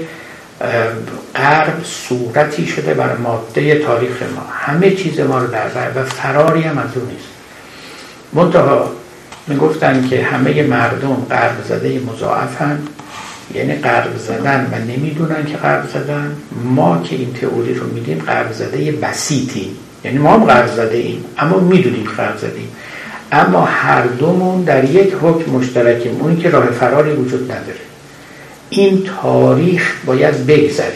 غرب صورتی شده بر ماده تاریخ ما. همه چیز ما رو در بر و فراری هم از اون نیست. منتها می‌گفتن که همه مردم غرب زده مضاعفن. یعنی قرب زدن و نمی‌دونن که قرب زدن. ما که این تئوری رو میدیم قرب زده بسیطیم. یعنی ما هم قرب زده ایم اما می‌دونیم قرب زده ایم. اما هر دومون در یک حکم مشترکیم. اونی که راه فراری وجود نداره. این تاریخ باید بگذره.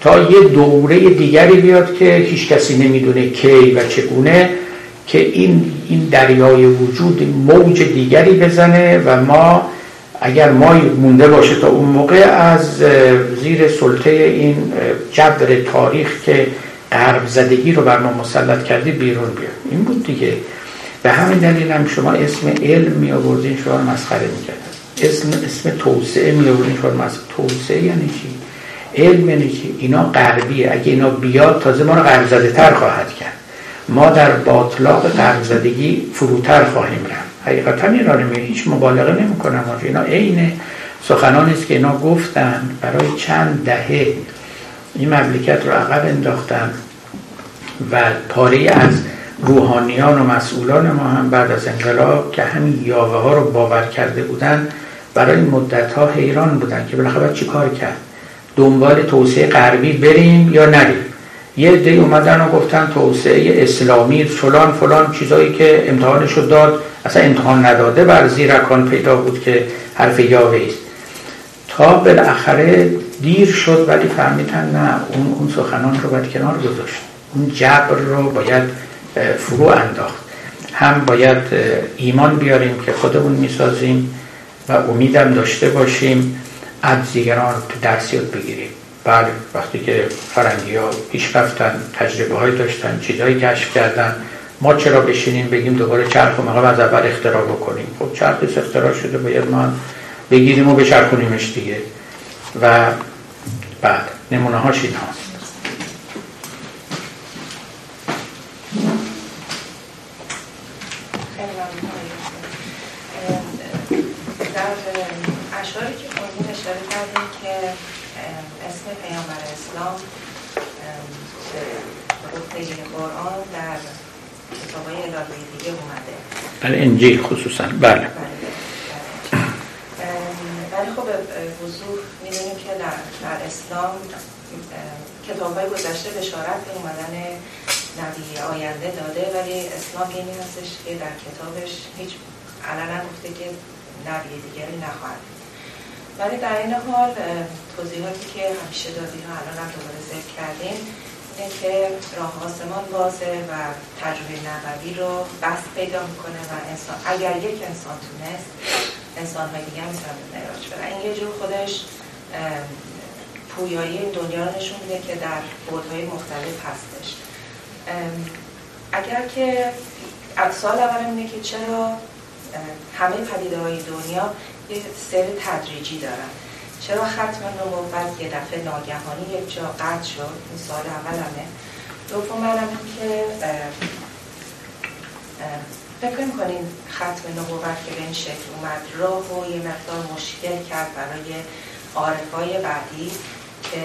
تا یه دوره دیگری بیاد که هیچ کسی نمی‌دونه کی و چگونه که این این دریای وجود موج دیگری بزنه و ما اگر ما مونده باشه تا اون موقع از زیر سلطه این جبر تاریخ که غرب زدگی رو بر ما مسلط کردی بیرون بیاد. این بود دیگه. به همین دلیل هم شما اسم علم می آوردین شما مسخره می‌کردن اسم اسم توسعه می آوردیم توسعه یعنی چی؟ علم یعنی چی؟ اینا غربیه. اگه اینا بیاد تازه ما رو غرب تر خواهد کرد. ما در باطلاق غرب زدگی فروتر خواهیم رفت. حقیقتا این را هیچ مبالغه نمی کنم اینا عین سخنان است که اینا گفتن برای چند دهه. این مملکت رو عقب انداختن و پاره از روحانیان و مسئولان ما هم بعد از انقلاب که همین یاوه ها رو باور کرده بودن برای مدت ها حیران بودن که بالاخره چی کار کرد؟ دنبال توسعه غربی بریم یا نریم؟ یه عده اومدن و گفتن توسعه اسلامی فلان فلان چیزایی که امتحانش داد اصلا امتحان نداده بر زیرکان پیدا بود که حرف یاوه است. تا بالاخره دیر شد ولی فهمیدن نه اون, اون سخنان رو باید کنار گذاشت. اون جبر رو باید فرو انداخت. هم باید ایمان بیاریم که خودمون می‌سازیم و امیدم داشته باشیم از دیگران درس یاد بگیریم. بله وقتی که فرنگی ها پیش رفتن تجربه های داشتن چیزهایی کشف کردن ما چرا بشینیم بگیم دوباره چرخ و مقام از اول اختراع بکنیم. خب چرخ اختراع شده باید ما بگیریم و بچرخونیمش دیگه. و بعد نمونه هاش این هاست کتاب های الهی دیگه اومده انجیل خصوصا بله. ولی خب وضوح می‌دونیم که در, در اسلام کتاب های گذشته بشارت به اومدن نبی آینده داده ولی اسلام اینی هستش که در کتابش هیچ علنا گفته که نبی دیگری نخواهد ولی در این حال توضیحاتی که همیشه دادی ها الان هم دوباره ذکر کردیم که راه آسمان بازه و تجربه نبوی رو بست پیدا می‌کنه و انسان اگر یک انسان تونست انسان های دیگه می‌تونن به معراج برن این یه جور خودش پویایی دنیا رو نشون میده که در بودهای مختلف هستش. اگر که سال اول اینه که چرا همه پدیده های دنیا یه سر تدریجی دارن. چرا ختم نبوت یه دفعه ناگهانی یک جا قطع شد؟ این سال اولمه. دوم منم که فکر می‌کنین ختم نبوت که به این شکل اومد. راه و یه مقدار مشکل کرد برای عارفای بعدی که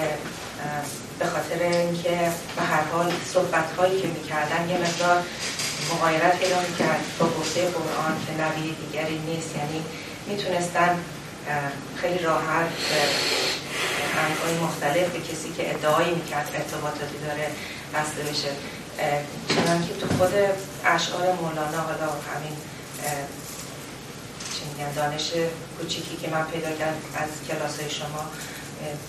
به خاطر اینکه به هر حال صحبت هایی که می‌کردن یه مقدار مغایرت پیدا می‌کرد با گفته قرآن که نبی دیگری نیست. یعنی می‌تونستن خیلی راحت انواع مختلف به کسی که ادعایی می‌کرد ارتباطاتی داره بسته بشه چنانکه تو خود اشعار مولانا حالا همین چی میگن دانش کوچیکی که من پیدا کردم از کلاس شما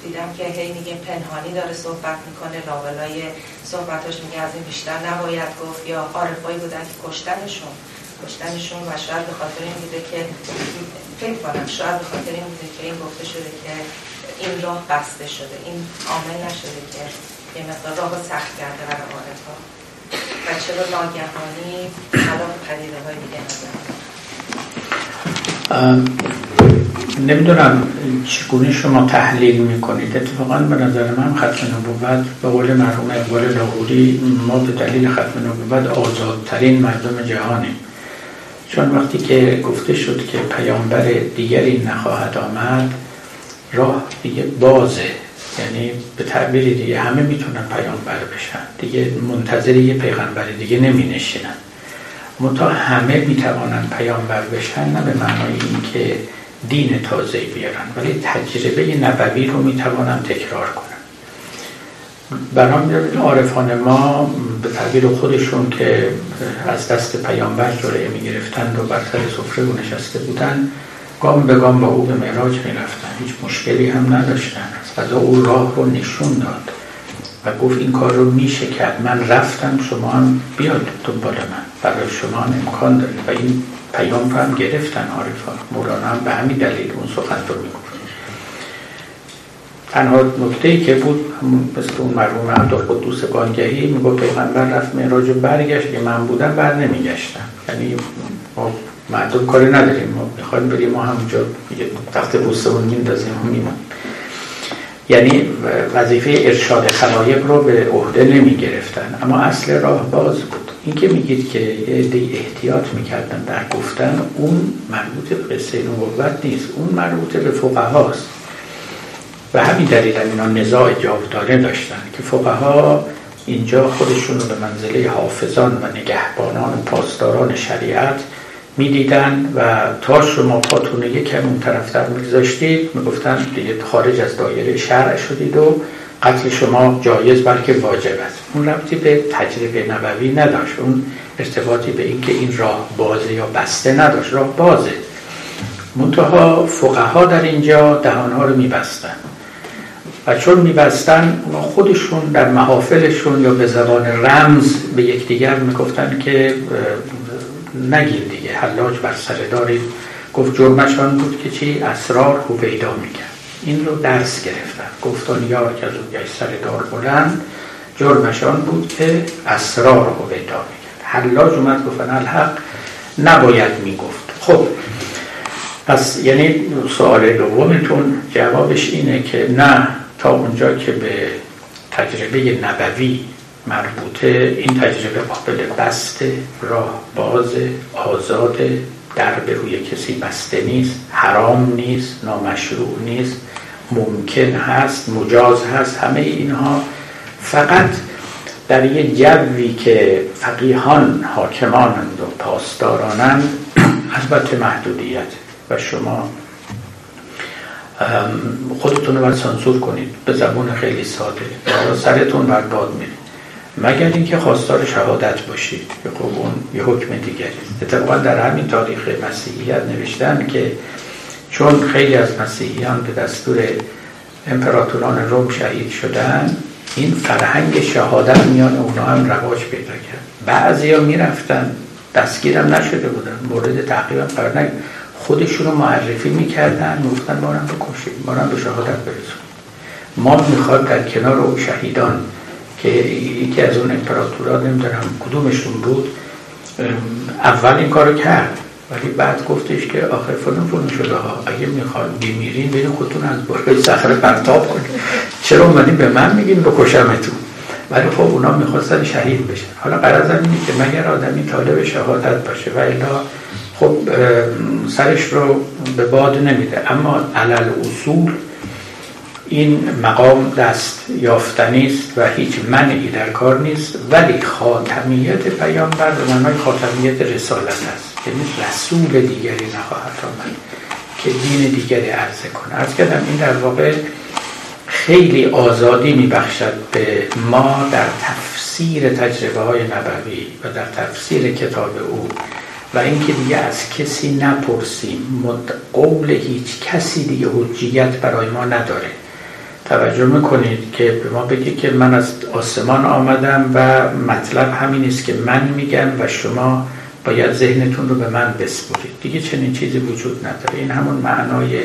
دیدم که هی میگه پنهانی داره صحبت می‌کنه لابلای صحبتاش میگه از این بیشتر نباید گفت یا عارفایی بودن که کشتنشون. کشتنشون و شاید به خاطر این بوده که فکر کنم شاید به خاطر این بوده که این گفته شده که این راه بسته شده این عامل نشده که یه مقدار راه سخت کرده برای عارفا. و چرا ناگهانی خلاف پدیده های دیگه نمی‌دونم چگونه شما تحلیل می‌کنید. اتفاقا به نظر من ختم نبوت به قول مرحوم اقبال لاغوری ما به دلیل ختم نبوت آزادترین مردم جهانیم. چون وقتی که گفته شد که پیامبر دیگری نخواهد آمد راه دیگه بازه. یعنی به تعبیر دیگه همه می‌تونن پیامبر بشن. دیگه منتظر یه پیغمبر دیگه نمی نشینن متا همه می‌توانن پیامبر بشن نه به معنای اینکه دین تازه بیارن ولی تجربه نبوی رو می‌توانن تکرار کنن. بنابراین عارفان ما به تعبیر خودشون که از دست پیامبر جلوه می‌گرفتن و بر سر سفره و نشسته بودن گام به گام با او به معراج می‌رفتن هیچ مشکلی هم نداشتن. از او راه رو نشون داد و گفت این کار رو میشه کرد. من رفتم شما هم بیاد دنبال من. برای شما هم امکان داره و این پیام رو هم گرفتن عارفان. مولانا هم به همین دلیل اون سخن رو می‌گفت. تنها نکته ای که بود مثل اون مرحوم عبدالقدوس بانگهی می‌گفت پیغمبر رفت معراج و برگشت که من بودم بر نمیگشتم. یعنی ما مردم کاری نداریم. ما می‌خوایم بریم ما همونجا تخت پوستمون میندازیم و میمونیم. یعنی وظیفه ارشاد خلایق رو به عهده نمی گرفتن اما اصل راه باز بود. این که میگید که یه احتیاط می‌کردن در گفتن اون مربوط به قصه نبوت نیست. اون مربوط به فقهاست. و همین دلیل هم اینا نزاع جاودانه داشتن که فقها اینجا خودشون رو به منزله حافظان و نگهبانان و پاسداران شریعت می‌دیدن و تا شما پاتون یکم اون طرفتر میگذاشتید. می‌گفتن دیگه خارج از دایره شرع شدید و قتل شما جایز بلکه واجب است. اون ربطی به تجربه نبوی نداشت. اون ارتباطی به اینکه این راه بازه یا بسته نداشت. راه بازه. منتها فقها در اینجا دهانها رو میبستن. و چون میبستن خودشون در محافلشون یا به زبان رمز به یکدیگر می‌گفتن که نگین دیگه حلاج بر سر دارید گفت جرمشان بود که چی؟ اسرار رو پیدا می‌کرد. این رو درس گرفتن. گفتن یا که از اون سر دار بلند. جرمشان بود که اسرار رو پیدا می‌کرد. حلاج اومد گفتن الحق نباید می‌گفت. خب پس یعنی سوال دومتون جوابش اینه که نه تا اونجا که به تجربه نبوی مربوطه این تجربه قابل بسته راه باز آزاد در به روی کسی بسته نیست حرام نیست نامشروع نیست ممکن هست مجاز هست همه اینها فقط در یه جوی که فقیهان حاکمانند و پاسدارانند البته محدودیت. و شما خودتون رو باید سانسور کنید. به زبون خیلی ساده. سرتون بر باد میرید مگر اینکه خواستار شهادت باشید. خب اون یه حکم دیگری. اتفاقا در همین تاریخ مسیحیت نوشتن که چون خیلی از مسیحیان به دستور امپراتوران روم شهید شدن این فرهنگ شهادت میان اونا هم رواج پیدا کرد. بعضی ها می‌رفتن. دستگیرم نشده بودن. مورد تعقیب قرار خودشون رو معرفی می‌کردن می‌گفتن ما هم بکشید ما به شهادت برسونیم ما می‌خواد در کنار اون شهیدان که یکی از اون امپراتورا نمی‌دونم کدومشون بود اول این کارو کرد. ولی بعد گفتش که آخر فلان فلان شده ها. اگه می‌خواد بیمیرین برین خودتون از بالای صخره پرتاب کنید چرا اومدین به من میگین بکشمتون؟ ولی خب اونا می‌خواستن شهید بشن. حالا قرار اینه که مگر آدمی طالب شهادت باشه. و الا خب سرش رو به باد نمیده. اما علل اصول این مقام دست یافتنی است و هیچ منعی در کار نیست ولی خاتمیت پیامبر به معنای خاتمیت رسالت است. یعنی رسول دیگری نخواهد آمد که دین دیگری عرضه کنه از کردم این در واقع خیلی آزادی میبخشد به ما در تفسیر تجربه های نبوی و در تفسیر کتاب او و اینکه دیگه از کسی نپرسیم. قول هیچ کسی دیگه حجیت برای ما نداره. توجه می‌کنید که به ما بگید که من از آسمان آمدم و مطلب همین است که من میگم و شما باید ذهنتون رو به من بسپرید. دیگه چنین چیزی وجود نداره. این همون معنای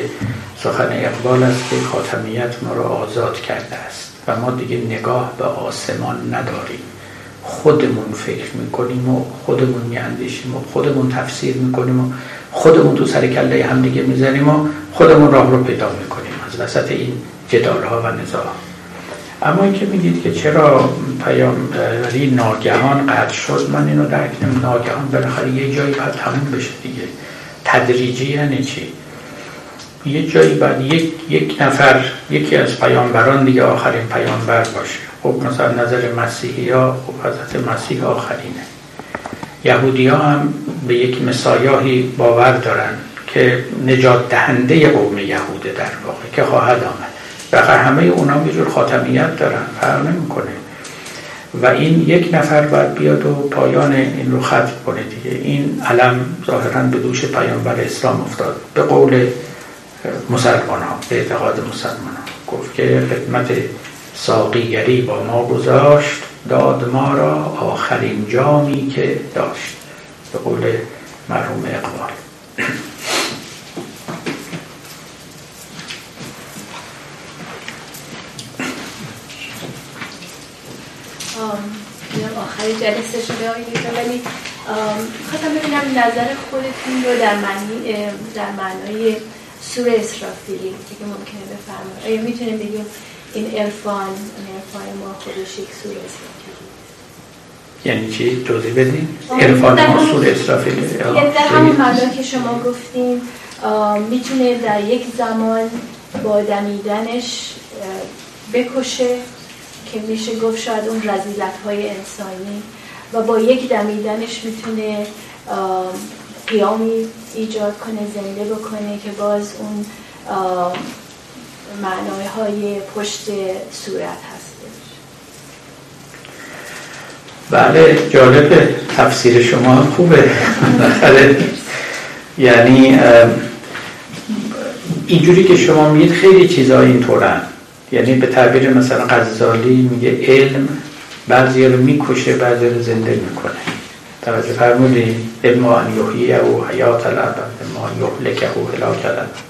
سخن اقبال است که خاتمیت ما رو آزاد کرده است و ما دیگه نگاه به آسمان نداریم. خودمون فکر می‌کنیم و خودمون میاندیشیم و خودمون تفسیر می‌کنیم و خودمون تو سر کله هم دیگه می‌زنیم و خودمون راه رو پیدا می‌کنیم. از وسط این جدال ها و نزاع اما اینکه میگید که چرا پیامبری ناگهان قطع شد من اینو درک ناگهان بالاخره یه جایی باید تموم بشه دیگه. تدریجی یعنی چی؟ یه جایی بعد یک, یک نفر یکی از پیامبران دیگه آخرین پیامبر باشه. خب مثلا نظر مسیحی ها خب حضرت مسیح آخرینه. یهودی ها هم به یک مسایاهی باور دارن که نجات دهنده قوم یهوده در واقع که خواهد آمد. بخیر همه اونا یه جور خاتمیت دارن فرق نمی‌کنه. و این یک نفر باید بیاد و پایان این رو ختم کنه دیگه. این علم ظاهرا به دوش پیامبر اسلام افتاد. به قول مسلمان ها به اعتقاد مسلمان ها گفت که خدمت ساقیگری با ما گذاشت داد ما را آخرین جامی که داشت. به قول مرحوم اقبال. آخری جلسه شده ولی خواستم ببینم نظر خودتون رو در معنی در معنای سور اسرافیلی که ممکنه بفرمایید. آیا می‌تونیم بگیم این عرفان این عرفان ما خودش یک سور یعنی چی؟ توضیح بدین؟ عرفان ما سور اسرافیلی یعنی در همون معنا که شما گفتیم می‌تونه در یک زمان با دمیدنش بکشه که میشه گفت شاید اون رزیلت های انسانی و با یک دمیدنش می‌تونه قیامی ایجاد کنه زنده بکنه که باز اون معنای های پشت صورت هستش. بله جالب تفسیر شما خوبه. یعنی اینجوری که شما میگید خیلی چیزا اینطورن یعنی به تعبیر مثلا غزالی میگه علم بعضی رو می‌کشه بعضی رو زنده می‌کنه. توجه فرمودین؟ علم ان یحیی او حیات الابد ما یهلکه او هلاک الابد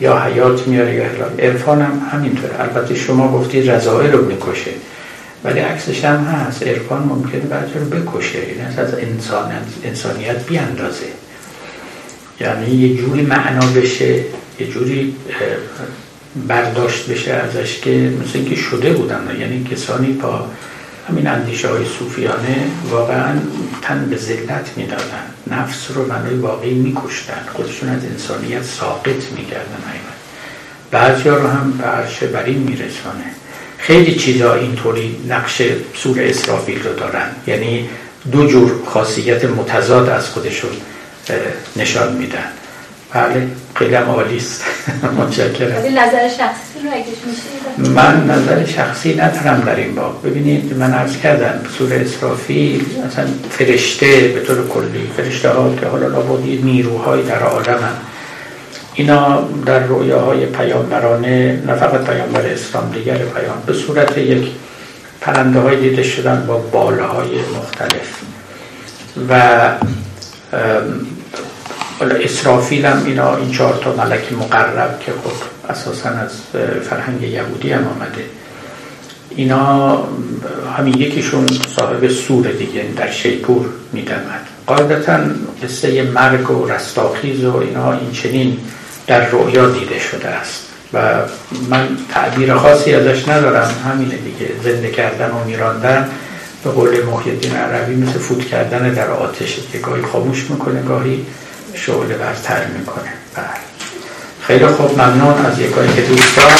یا حیات میاره یا هلاک عرفان هم همینطوره. البته شما گفتید رضایل رو می‌کشه ولی عکسش هم هست. عرفان ممکنه بعضی رو بکشه. یعنی از انسان انسانیت بیاندازه. یعنی یه جوری معنا بشه یه جوری برداشت بشه ازش که مثل اینکه شده بودن. یعنی کسانی با همین اندیشه های صوفیانه واقعا تن به ذلت می‌دادن. نفس رو منوی واقعی میکشتن. خودشون از انسانیت ساقط می‌کردن بعضی رو هم به عرش برین میرسانه. خیلی چیزا اینطوری نقش سور اسرافیل رو دارن. یعنی دو جور خاصیت متضاد از خودشون نشان میدن. بله خیلی هم عالی است. متشکرم. نظر شخصی من نظر شخصی ندارم در این باب. ببینید من عرض کردم سور اسرافیل مثلا فرشته به طور کلی فرشته ها که حالا لابد نیروهای در عالم اینا در رویاهای پیامبرانه نه فقط پیامبر اسلام دیگر پیام به صورت یک پرنده های دیده شدن با بالهای مختلف. و حالا اسرافیل هم اینا این چهار تا ملک مقرب که خب اساسا از فرهنگ یهودی هم آمده. اینا همین یکیشون صاحب سور دیگه در شیپور میدمد. قاعدتا قصه مرگ و رستاخیز و اینا این چنین در رویا دیده شده است. و من تعبیر خاصی ازش ندارم همینه دیگه. زنده کردن و میراندن به قول محیدین عربی مثل فوت کردن در آتش که گاهی خاموش می‌کنه گاهی شعله برتر می‌کنه. بله. خیلی خوب ممنون از یکایی که دوستان